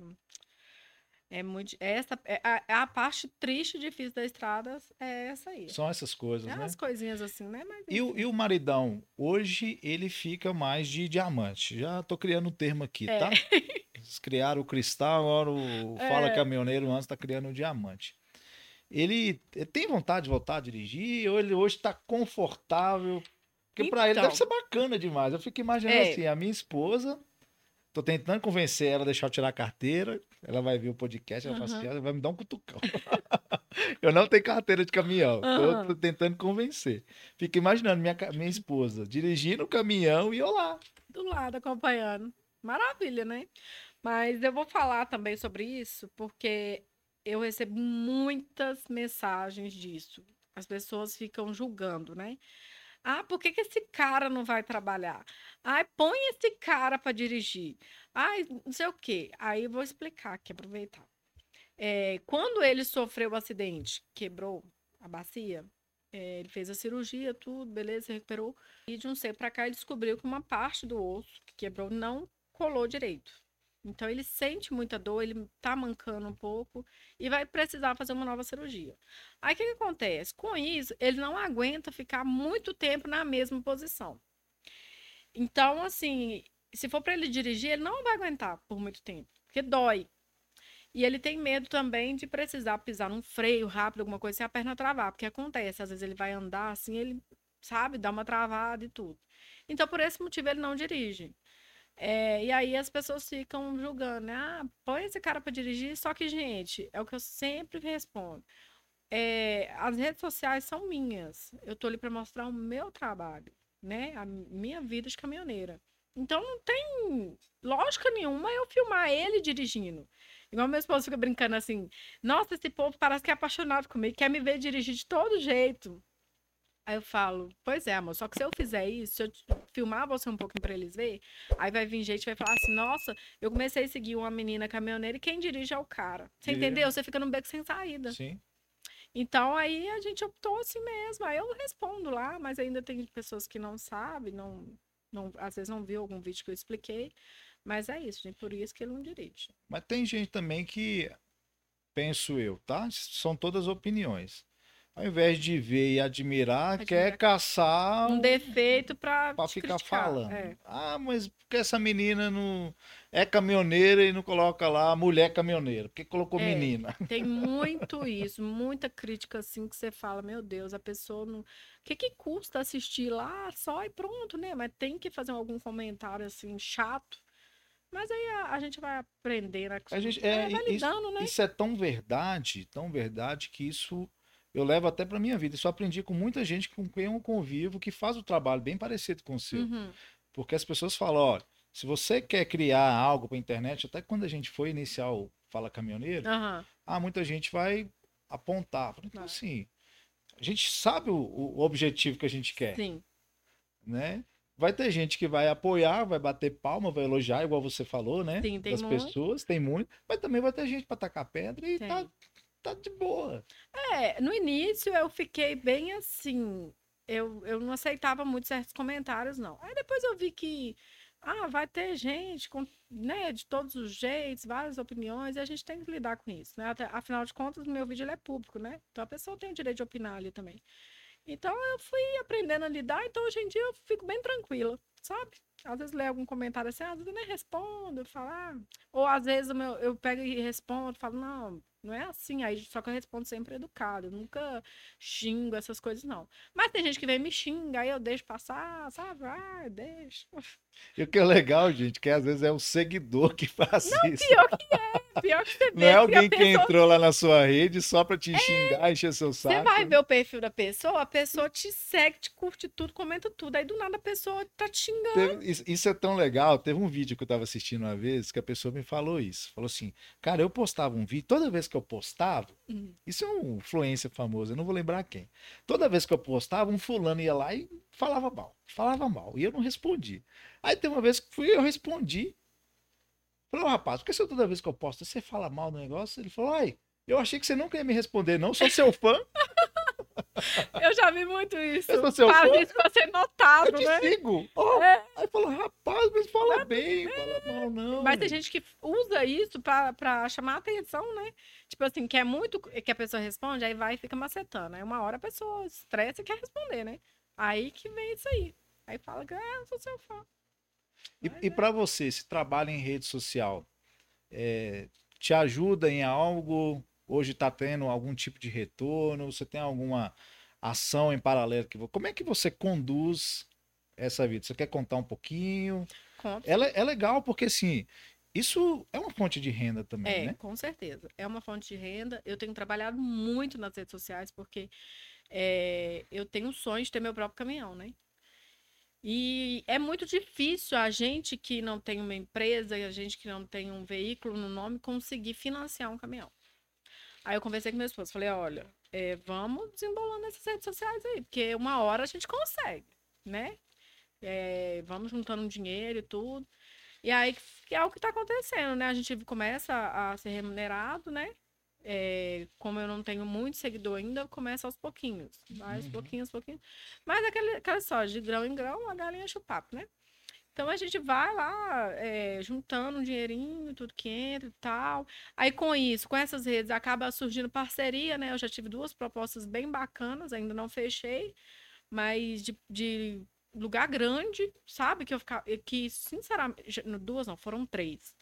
É muito. Essa, é a, é a parte triste e difícil da estrada é essa aí. São essas coisas, É né? as coisinhas assim, né? Mas, E o, e o maridão, hoje ele fica mais de diamante. Já tô criando um termo aqui, É. tá? *laughs* Eles criaram o cristal, agora o Fala É. Caminhoneiro antes tá criando o diamante. Ele eh, tem vontade de voltar a dirigir ou ele hoje tá confortável? Porque pra ele Então. deve ser bacana demais. Eu fico imaginando É. assim, a minha esposa, tô tentando convencer ela a deixar eu tirar a carteira. Ela vai ver o podcast, ela fala assim, ela vai me dar um cutucão. *laughs* eu não tenho carteira de caminhão. Tô- Aham. Tô, tentando convencer. Fico imaginando minha, minha esposa dirigindo o caminhão e eu lá. do lado acompanhando. Maravilha, né? Mas eu vou falar também sobre isso, porque eu recebo muitas mensagens disso. As pessoas ficam julgando, né? Ah, por que, que esse cara não vai trabalhar? Ai, põe esse cara para dirigir. Ai, não sei o quê. Aí vou explicar aqui, aproveitar. É, quando ele sofreu o acidente, quebrou a bacia, é, ele fez a cirurgia, tudo, beleza, recuperou. E de um tempo para cá ele descobriu que uma parte do osso que quebrou não colou direito. Então ele sente muita dor, ele tá mancando um pouco e vai precisar fazer uma nova cirurgia. Aí o que, que acontece? Com isso, ele não aguenta ficar muito tempo na mesma posição. Então, assim, se for para ele dirigir, ele não vai aguentar por muito tempo, porque dói. E ele tem medo também de precisar pisar num freio rápido, alguma coisa, sem a perna travar, porque acontece, às vezes ele vai andar assim, ele, sabe, dá uma travada e tudo. Então, por esse motivo, ele não dirige. É, e aí as pessoas ficam julgando, né? Ah, põe esse cara para dirigir. Só que, gente, é o que eu sempre respondo. É, as redes sociais são minhas. Eu tô ali para mostrar o meu trabalho, né? A minha vida de caminhoneira. Então não tem lógica nenhuma eu filmar ele dirigindo. Igual meu esposo fica brincando assim: Nossa, esse povo parece que é apaixonado comigo, quer me ver dirigir de todo jeito. Aí eu falo, pois é, amor, só que se eu fizer isso, se eu filmar você um pouquinho pra eles verem, aí vai vir gente e vai falar assim, nossa, eu comecei a seguir uma menina caminhoneira e quem dirige é o cara. Você E- entendeu? Você fica num beco sem saída. Sim. Então aí a gente optou assim mesmo. Aí eu respondo lá, mas ainda tem pessoas que não sabem, não, não, às vezes não viu algum vídeo que eu expliquei. Mas é isso, gente, por isso que ele não dirige. Mas tem gente também que, penso eu, tá? São todas opiniões. Ao invés de ver e admirar, Admirar. quer caçar Um defeito pra, para ficar criticar, falando. é. Ah, mas por que essa menina não é caminhoneira e não coloca lá mulher caminhoneira? Por que colocou É. menina? *laughs* Tem muito isso, muita crítica assim que você fala, meu Deus, a pessoa não. O que, que custa assistir lá só e pronto, né? Mas tem que fazer algum comentário assim chato. Mas aí a, a gente vai aprender, né? A gente, é, é, vai isso, lidando, né? isso é tão verdade, tão verdade que isso eu levo até para minha vida. Isso eu aprendi com muita gente com quem eu convivo que faz o trabalho bem parecido com o seu. Uhum. Porque as pessoas falam, ó, se você quer criar algo para internet, até quando a gente foi iniciar o Fala Caminhoneiro, Aham. ah, muita gente vai apontar. Então, assim, a gente sabe o, o objetivo que a gente quer, Sim. né? Vai ter gente que vai apoiar, vai bater palma, vai elogiar, igual você falou, né? Sim, tem das muito. pessoas, tem muito, mas também vai ter gente para tacar pedra e Tem. tá, tá de boa. É, no início eu fiquei bem assim. Eu, eu não aceitava muito certos comentários, não. Aí depois eu vi que Ah, vai ter gente com, né, de todos os jeitos, várias opiniões, e a gente tem que lidar com isso, né? Até, afinal de contas, meu vídeo é público, né? Então a pessoa tem o direito de opinar ali também. Então eu fui aprendendo a lidar, então hoje em dia eu fico bem tranquila, sabe? Às vezes leio algum comentário assim, às vezes eu nem respondo, eu falo, ah. ou às vezes eu, eu pego e respondo, falo, não, não é assim, aí só que eu respondo sempre educado, eu nunca xingo essas coisas, não. Mas tem gente que vem me xinga, aí eu deixo passar, sabe? Ah, deixa. E o que é legal, gente, que às vezes é o seguidor que *laughs* faz não, isso. Pior que é, pior que você vê. Não é alguém que, pessoa... que entrou lá na sua rede só pra te é... xingar, encher seu saco. Você vai ver o perfil da pessoa, a pessoa te segue, te curte tudo, comenta tudo, aí do nada a pessoa tá te xingando. Isso é tão legal, teve um vídeo que eu tava assistindo uma vez que a pessoa me falou isso, falou assim, cara, eu postava um vídeo, toda vez que eu postava, uhum. isso é um influência famoso, eu não vou lembrar quem. Toda vez que eu postava, um fulano ia lá e falava mal, falava mal, e eu não respondi. Aí tem uma vez que fui, eu respondi. Falei, oh, rapaz, por que você toda vez que eu posto, você fala mal do negócio? Ele falou, ai, eu achei que você nunca ia me responder, não, sou seu fã. *laughs* *laughs* Eu já vi muito isso. Eu seu Faz fã. isso pra ser notado, eu te né? sigo. Oh, é. Aí falou, rapaz, mas fala bem, é. fala mal, não. Mas tem gente que usa isso pra, pra chamar atenção, né? Tipo assim, quer muito que a pessoa responde, aí vai e fica macetando. Aí uma hora a pessoa estressa e quer responder, né? Aí que vem isso aí. Aí fala que ah, eu sou seu fã. E, e para você, esse trabalho em rede social, é, te ajuda em algo? Hoje está tendo algum tipo de retorno? Você tem alguma ação em paralelo? Que, como é que você conduz essa vida? Você quer contar um pouquinho? Ela, é legal porque, assim, isso é uma fonte de renda também, é, né? com certeza. É uma fonte de renda. Eu tenho trabalhado muito nas redes sociais porque é, eu tenho um sonho de ter meu próprio caminhão, né? E é muito difícil a gente que não tem uma empresa e a gente que não tem um veículo no nome conseguir financiar um caminhão. Aí eu conversei com meu esposo, falei, olha, é, vamos desembolando essas redes sociais aí, porque uma hora a gente consegue, né? É, vamos juntando um dinheiro e tudo. E aí é o que está acontecendo, né? A gente começa a ser remunerado, né? é, como eu não tenho muito seguidor ainda, começa aos pouquinhos. Mais uhum. pouquinhos, pouquinhos. Mas aquele, aquela só, de grão em grão, a galinha enche o papo, né? Então a gente vai lá é, juntando um dinheirinho, tudo que entra e tal. Aí com isso, com essas redes, acaba surgindo parceria, né? Eu já tive duas propostas bem bacanas, ainda não fechei, mas de, de lugar grande, sabe? Que eu ficava, que sinceramente, duas não, foram três.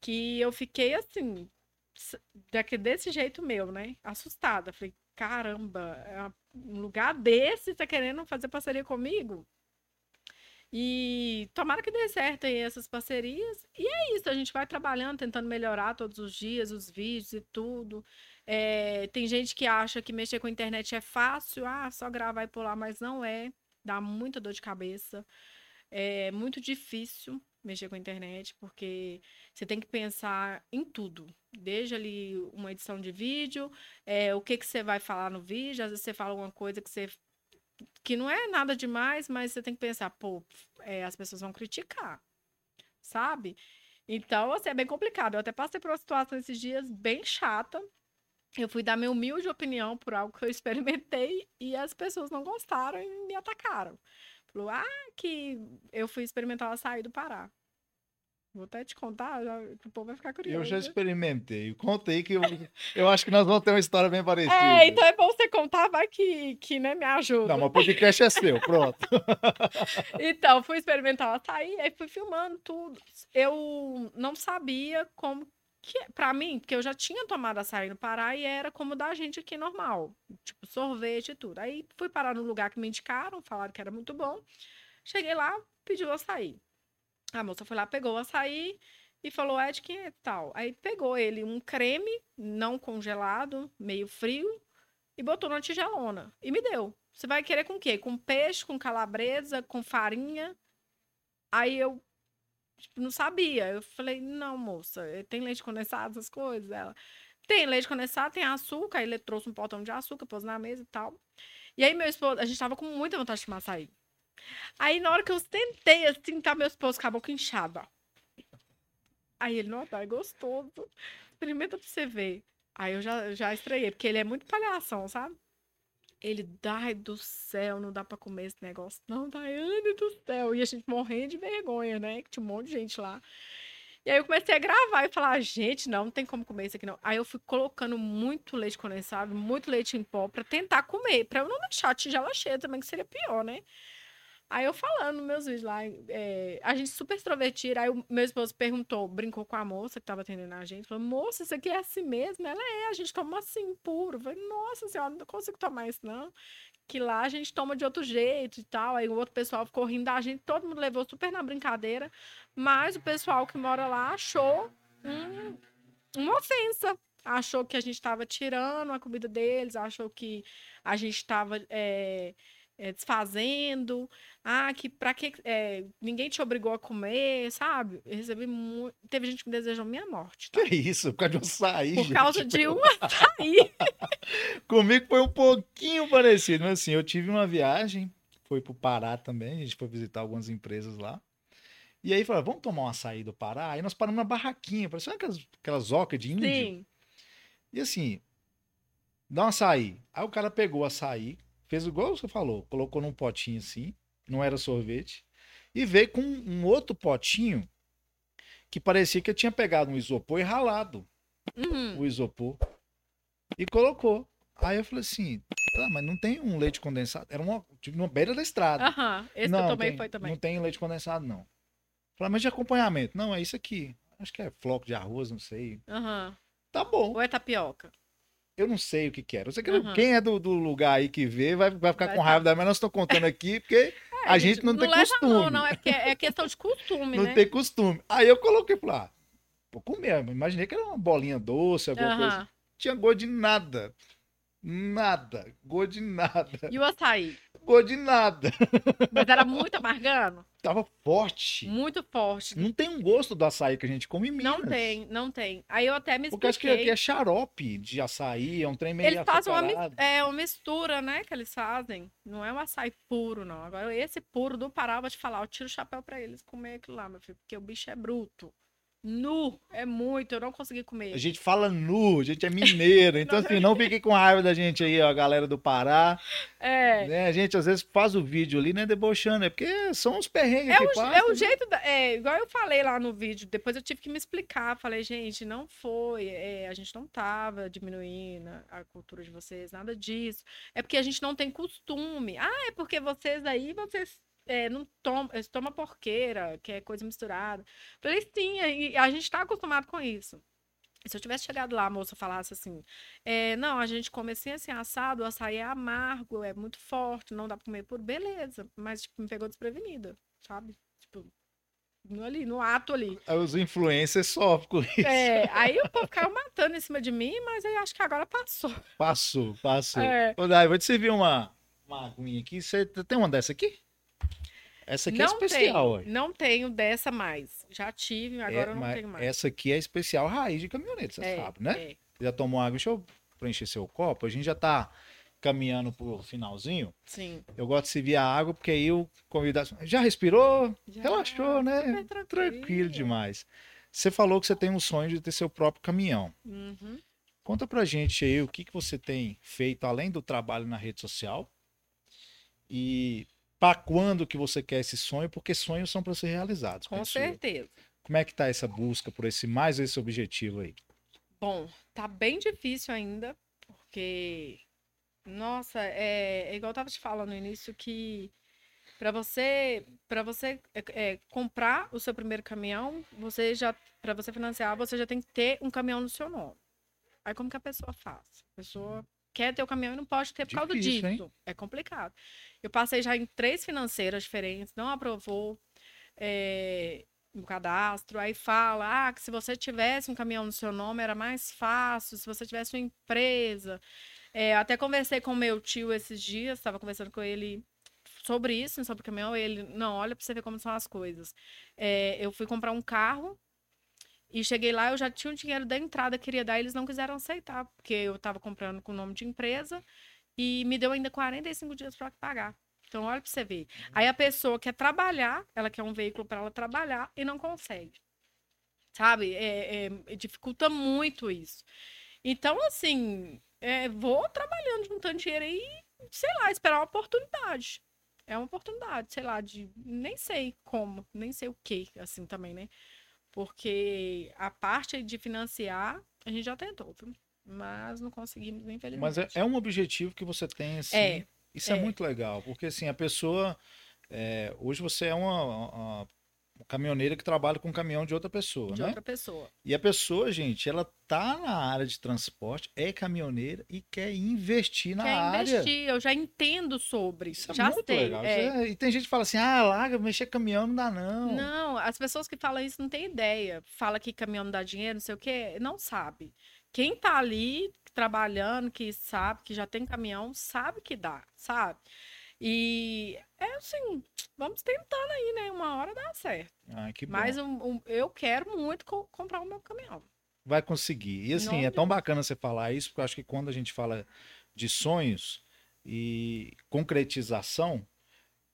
Que eu fiquei assim, daqui, desse jeito meu, né? Assustada. Falei, caramba, é um lugar desse tá querendo fazer parceria comigo? E tomara que dê certo aí essas parcerias. E é isso, a gente vai trabalhando, tentando melhorar todos os dias, os vídeos e tudo. É, tem gente que acha que mexer com a internet é fácil, ah, só gravar e pular, mas não é. Dá muita dor de cabeça. É muito difícil mexer com a internet, porque você tem que pensar em tudo. Desde ali uma edição de vídeo, é, o que, que você vai falar no vídeo, às vezes você fala alguma coisa que você. Que não é nada demais, mas você tem que pensar, pô, é, as pessoas vão criticar, sabe? Então, assim, é bem complicado. Eu até passei por uma situação esses dias bem chata. Eu fui dar minha humilde opinião por algo que eu *laughs* experimentei e as pessoas não gostaram e me atacaram. Falou, ah, que eu fui experimentar o açaí do Pará. Vou até te contar, já, o povo vai ficar curioso. Eu já experimentei. Conta aí que eu, eu acho que nós vamos ter uma história bem parecida. É, então é bom você contar, vai que, que né, me ajuda. Não, mas o podcast é seu, pronto. *laughs* então, fui experimentar o açaí, aí fui filmando tudo. Eu não sabia como que para mim, porque eu já tinha tomado açaí no Pará e era como da gente aqui normal, tipo sorvete e tudo. Aí fui parar no lugar que me indicaram, falaram que era muito bom. Cheguei lá, pediu açaí. A moça foi lá, pegou o açaí e falou: é de quem é tal? Aí pegou ele um creme não congelado, meio frio, e botou na tigelona e me deu. Você vai querer com o quê? Com peixe, com calabresa, com farinha? Aí eu Tipo, não sabia. Eu falei, não, moça, eh, tem leite condensado, essas coisas? Ela, tem leite condensado, tem açúcar. Aí ele trouxe um potão de açúcar, pôs na mesa e tal. E aí meu esposo, a gente tava com muita vontade de tomar açaí. Aí na hora que eu tentei, assim, tá meu esposo com a boca inchada. Aí ele, tá, é gostoso. Experimenta pra você ver. Aí eu já, já estranhei, porque ele é muito palhação, sabe? Ele, ai do céu, não dá pra comer esse negócio. Não, Daiane do céu. E a gente morrendo de vergonha, né? Que tinha um monte de gente lá. E aí eu comecei a gravar e falar, gente, não, não tem como comer isso aqui não. Aí eu fui colocando muito leite condensado, muito leite em pó pra tentar comer, pra eu não deixar a tigela cheia também, que seria pior, né? Aí eu falando meus vídeos lá, é, a gente super extrovertida. Aí o meu esposo perguntou, brincou com a moça que tava atendendo a gente. Falou, moça, isso aqui é assim mesmo? Ela é, a gente toma assim, puro. Eu falei, nossa senhora, não consigo tomar isso, não. Que lá a gente toma de outro jeito e tal. Aí o outro pessoal ficou rindo da gente, todo mundo levou super na brincadeira. Mas o pessoal que mora lá achou um, uma ofensa. Achou que a gente estava tirando a comida deles, achou que a gente estava. É, é, desfazendo. Ah, que pra que. É, ninguém te obrigou a comer, sabe? Eu recebi muito. Teve gente que me desejou minha morte. Tá? Que isso? Por causa de um açaí. Por causa de um *laughs* açaí. Comigo foi um pouquinho parecido, mas assim, eu tive uma viagem, foi pro Pará também, a gente foi visitar algumas empresas lá. E aí falou, vamos tomar um açaí do Pará? Aí nós paramos na barraquinha, parecendo aquelas, aquelas ocas de índio. Sim. E assim, dá um açaí. Aí o cara pegou o açaí, Fez igual você falou, colocou num potinho assim, não era sorvete, e veio com um outro potinho que parecia que eu tinha pegado um isopor e ralado uhum. o isopor e colocou. Aí eu falei assim, ah, mas não tem um leite condensado. Era uma, tipo, uma beira da estrada. Aham, esse não, que eu tomei tem, foi também. Não tem leite condensado, não. Falei, mas de acompanhamento? Não, é isso aqui. Acho que é floco de arroz, não sei. Aham. Tá bom. Ou é tapioca? Eu não sei o que, que era. Eu sei que uhum. quem é do, do, lugar aí que vê vai, vai ficar vai com raiva da mas nós estamos contando aqui porque *laughs* é, a gente, não, não tem costume. Não, não, é, porque é questão de costume, não né? tem costume. Aí eu coloquei lá, ah, vou comer. Imaginei que era uma bolinha doce, alguma uhum. coisa. Tinha gosto de nada. Nada. Gosto de nada. E o açaí? Gosto de nada. Mas era muito amargando? Tava forte. Muito forte. Não tem um gosto do açaí que a gente come em Minas. Não tem, não tem. Aí eu até me expliquei. Porque acho que aqui é xarope de açaí, é um trem meio Eles fazem uma, é, uma mistura, né, que eles fazem. Não é um açaí puro, não. Agora, esse puro do Pará, eu vou te falar, eu tiro o chapéu pra eles comer aquilo lá, meu filho, porque o bicho é bruto. Nu, é muito, eu não consegui comer. A gente fala nu, a gente é mineiro, então assim, não fiquem com raiva da gente aí, ó, a galera do Pará. É. Né? A gente às vezes faz o vídeo ali, né, debochando, é porque são uns perrengues é que o, passam. É o né? jeito, da, é, igual eu falei lá no vídeo, depois eu tive que me explicar, falei, gente, não foi, é, a gente não tava diminuindo a cultura de vocês, nada disso. É porque a gente não tem costume. Ah, é porque vocês aí, vocês é, não toma, toma porqueira, que é coisa misturada. Falei, sim, e a gente está acostumado com isso. Se eu tivesse chegado lá, a moça falasse assim, é, não, a gente come assim, assim, assado, o açaí é amargo, é muito forte, não dá pra comer por beleza. Mas, tipo, me pegou desprevenida, sabe? Tipo, no, ali, no ato ali. Os influencers sofrem com isso. É, aí o povo caiu matando em cima de mim, mas aí acho que agora passou. Passou, passou. É. Ô, Dai, vou te servir uma, uma aguinha aqui. Você tem uma dessa aqui? Essa aqui é não é especial. Tenho, não tenho dessa mais. Já tive, agora é, eu não tenho mais. Essa aqui é especial raiz de caminhonete, você é, sabe, né? É. Já tomou água? Deixa eu preencher seu copo. A gente já tá caminhando pro finalzinho. Sim. Eu gosto de servir a água, porque aí o convidado. Já respirou? Já, Relaxou, né? Tranquilo. tranquilo demais. Você falou que você tem um sonho de ter seu próprio caminhão. Uhum. Conta pra gente aí o que, que você tem feito além do trabalho na rede social. E para quando que você quer esse sonho, porque sonhos são para ser realizados. Com certeza. Como é que tá essa busca por esse mais esse objetivo aí? Bom, tá bem difícil ainda, porque nossa, é, é igual eu tava te falando no início que para você para você é, é, comprar o seu primeiro caminhão, você já para você financiar, você já tem que ter um caminhão no seu nome. Aí como que a pessoa faz? A pessoa quer ter o caminhão e não pode ter por causa disso. Hein? É complicado. Eu passei já em três financeiras diferentes, não aprovou é, o cadastro. Aí fala ah, que se você tivesse um caminhão no seu nome era mais fácil, se você tivesse uma empresa. É, até conversei com meu tio esses dias, estava conversando com ele sobre isso, sobre o caminhão. Ele, não, olha para você ver como são as coisas. É, eu fui comprar um carro e cheguei lá, eu já tinha o dinheiro da entrada, queria dar, eles não quiseram aceitar, porque eu estava comprando com o nome de empresa e me deu ainda 45 dias para pagar. Então, olha para você ver. Aí a pessoa quer trabalhar, ela quer um veículo para ela trabalhar e não consegue. Sabe? É, é, dificulta muito isso. Então, assim, é, vou trabalhando, juntando dinheiro aí sei lá, esperar uma oportunidade. É uma oportunidade, sei lá, de nem sei como, nem sei o que, assim também, né? Porque a parte de financiar, a gente já tentou, viu? mas não conseguimos, infelizmente. Mas é, é um objetivo que você tem, assim. É, isso é, é. muito legal, porque assim, a pessoa. é, hoje você é uma, uma- uma caminhoneira que trabalha com um caminhão de outra pessoa, de né? outra pessoa. E a pessoa, gente, ela tá na área de transporte, é caminhoneira e quer investir na Quer área. investir, eu já entendo sobre. Isso é já muito sei. legal. é. É- E tem gente que fala assim: ah, larga, mexer caminhão não dá, não. Não, as pessoas que falam isso não têm ideia. Fala que caminhão não dá dinheiro, não sei o quê, não sabe. Quem tá ali trabalhando, que sabe, que já tem caminhão, sabe que dá, sabe? E é assim, vamos tentando aí, né? Uma hora dá certo. Ah, que bom. Mas um- um- eu quero muito co- comprar o meu caminhão. vai conseguir. E assim, é tão bacana você falar isso, porque eu acho que quando a gente fala de sonhos e concretização,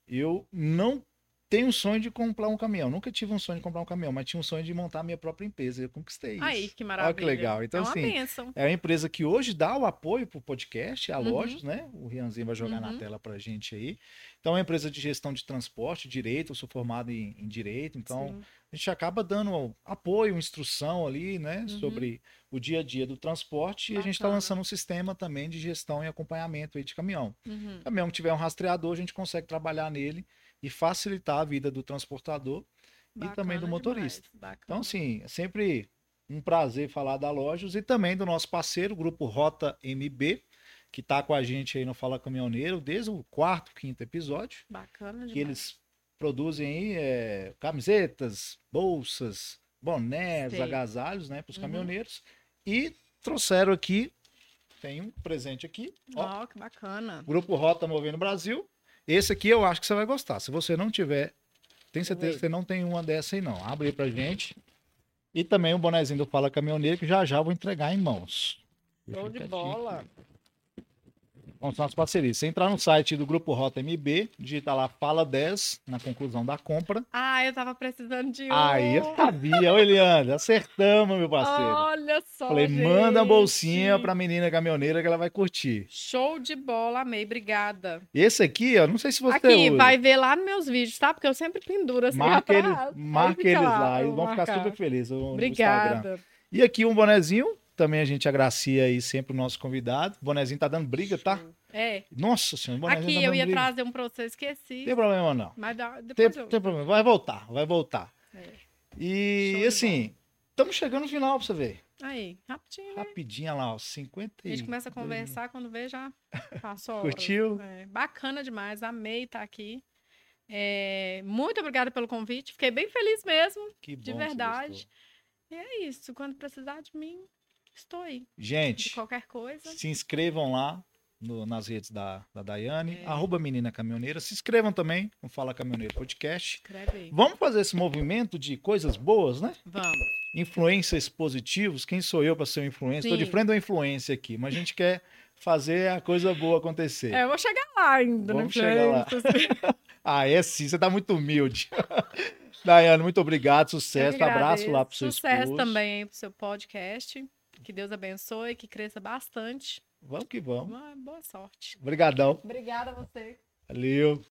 eu não tenho um sonho de comprar um caminhão. Nunca tive um sonho de comprar um caminhão, mas tinha um sonho de montar a minha própria empresa. Eu conquistei isso. Aí, que maravilha. Olha que legal. Então, é uma assim, bênção. é uma empresa que hoje dá o apoio para o podcast, a Uhum. Lojas, né? O Rianzinho vai jogar na Uhum. tela para a gente aí. Então, é uma empresa de gestão de transporte, direito. Eu sou formado em, em direito, então Sim. a gente acaba dando apoio, instrução ali, né, Uhum. sobre o dia a dia do transporte e a gente está Bacana. lançando um sistema também de gestão e acompanhamento aí de caminhão. Uhum. Caminhão que tiver um rastreador, a gente consegue trabalhar nele e facilitar a vida do transportador. E também do Bacana motorista. bacana. Então, assim, é sempre um prazer falar da Lojas e também do nosso parceiro, o Grupo Rota MB, que está com a gente aí no Fala Caminhoneiro desde o quarto, quinto episódio Bacana demais. que eles produzem aí é, camisetas, bolsas, bonés, Sei. agasalhos, né, para os Uhum. caminhoneiros. E trouxeram aqui, tem um presente aqui, ó, Ó, que bacana. Grupo Rota Movendo Brasil. Esse aqui eu acho que você vai gostar. Se você não tiver, tem certeza que você não tem uma dessa aí não. Abre aí pra gente. E também o bonezinho do Fala Caminhoneiro, que já já eu vou entregar em mãos. Show de bola. aqui. Vamos as parcerias. Você entrar no site do Grupo Rota MB, digita lá Fala 10 na conclusão da compra. Ah, eu tava precisando de um. Aí eu sabia, ô Eliandro, acertamos, meu parceiro. Olha só. Falei, manda a gente. bolsinha pra menina caminhoneira que ela vai curtir. Show de bola, amei, obrigada. Esse aqui, ó, não sei se você Aqui, usa. vai ver lá nos meus vídeos, tá? Porque eu sempre penduro assim Marca eles, marca eles lá, lá, eles vão ficar marcar. super felizes no Instagram. Obrigada. E aqui um bonezinho, também a gente agracia aí sempre o nosso convidado. O bonezinho tá dando briga, tá? É. Nossa senhora, o bonezinho Aqui tá eu dando ia briga. trazer um pra você, esqueci. Não tem problema não. Mas dá- Tem, depois eu... tem problema, vai voltar, vai voltar. É. E Show assim, estamos chegando no final pra você ver. Aí, rapidinho, né? Rapidinho olha lá, ó, 50 A gente começa a conversar quando vê já *laughs* passou. Curtiu? É, bacana demais, amei estar aqui. É, muito obrigada pelo convite, fiquei bem feliz mesmo, Que bom de verdade. E é isso, quando precisar de mim, estou aí. De Gente, qualquer coisa. se inscrevam lá no- nas redes da, da Daiane, É. arroba Menina Caminhoneira. Se inscrevam também no Fala Caminhoneiro Podcast. Escreve aí. Vamos fazer esse movimento de coisas boas, né? Vamos. Influências positivos. Quem sou eu para ser um influencer? Estou de frente da influência aqui, mas a gente quer fazer a coisa boa acontecer. É, eu vou chegar lá ainda, Vamos né? chegar lá. *laughs* Ah, é sim, você tá muito humilde. *laughs* Daiane, muito obrigado, sucesso, abraço lá pro seu Sucesso esposo. também aí pro seu podcast. Que Deus abençoe, que cresça bastante. Vamos que vamos. Uma boa sorte. Obrigadão. Obrigada a você. Valeu.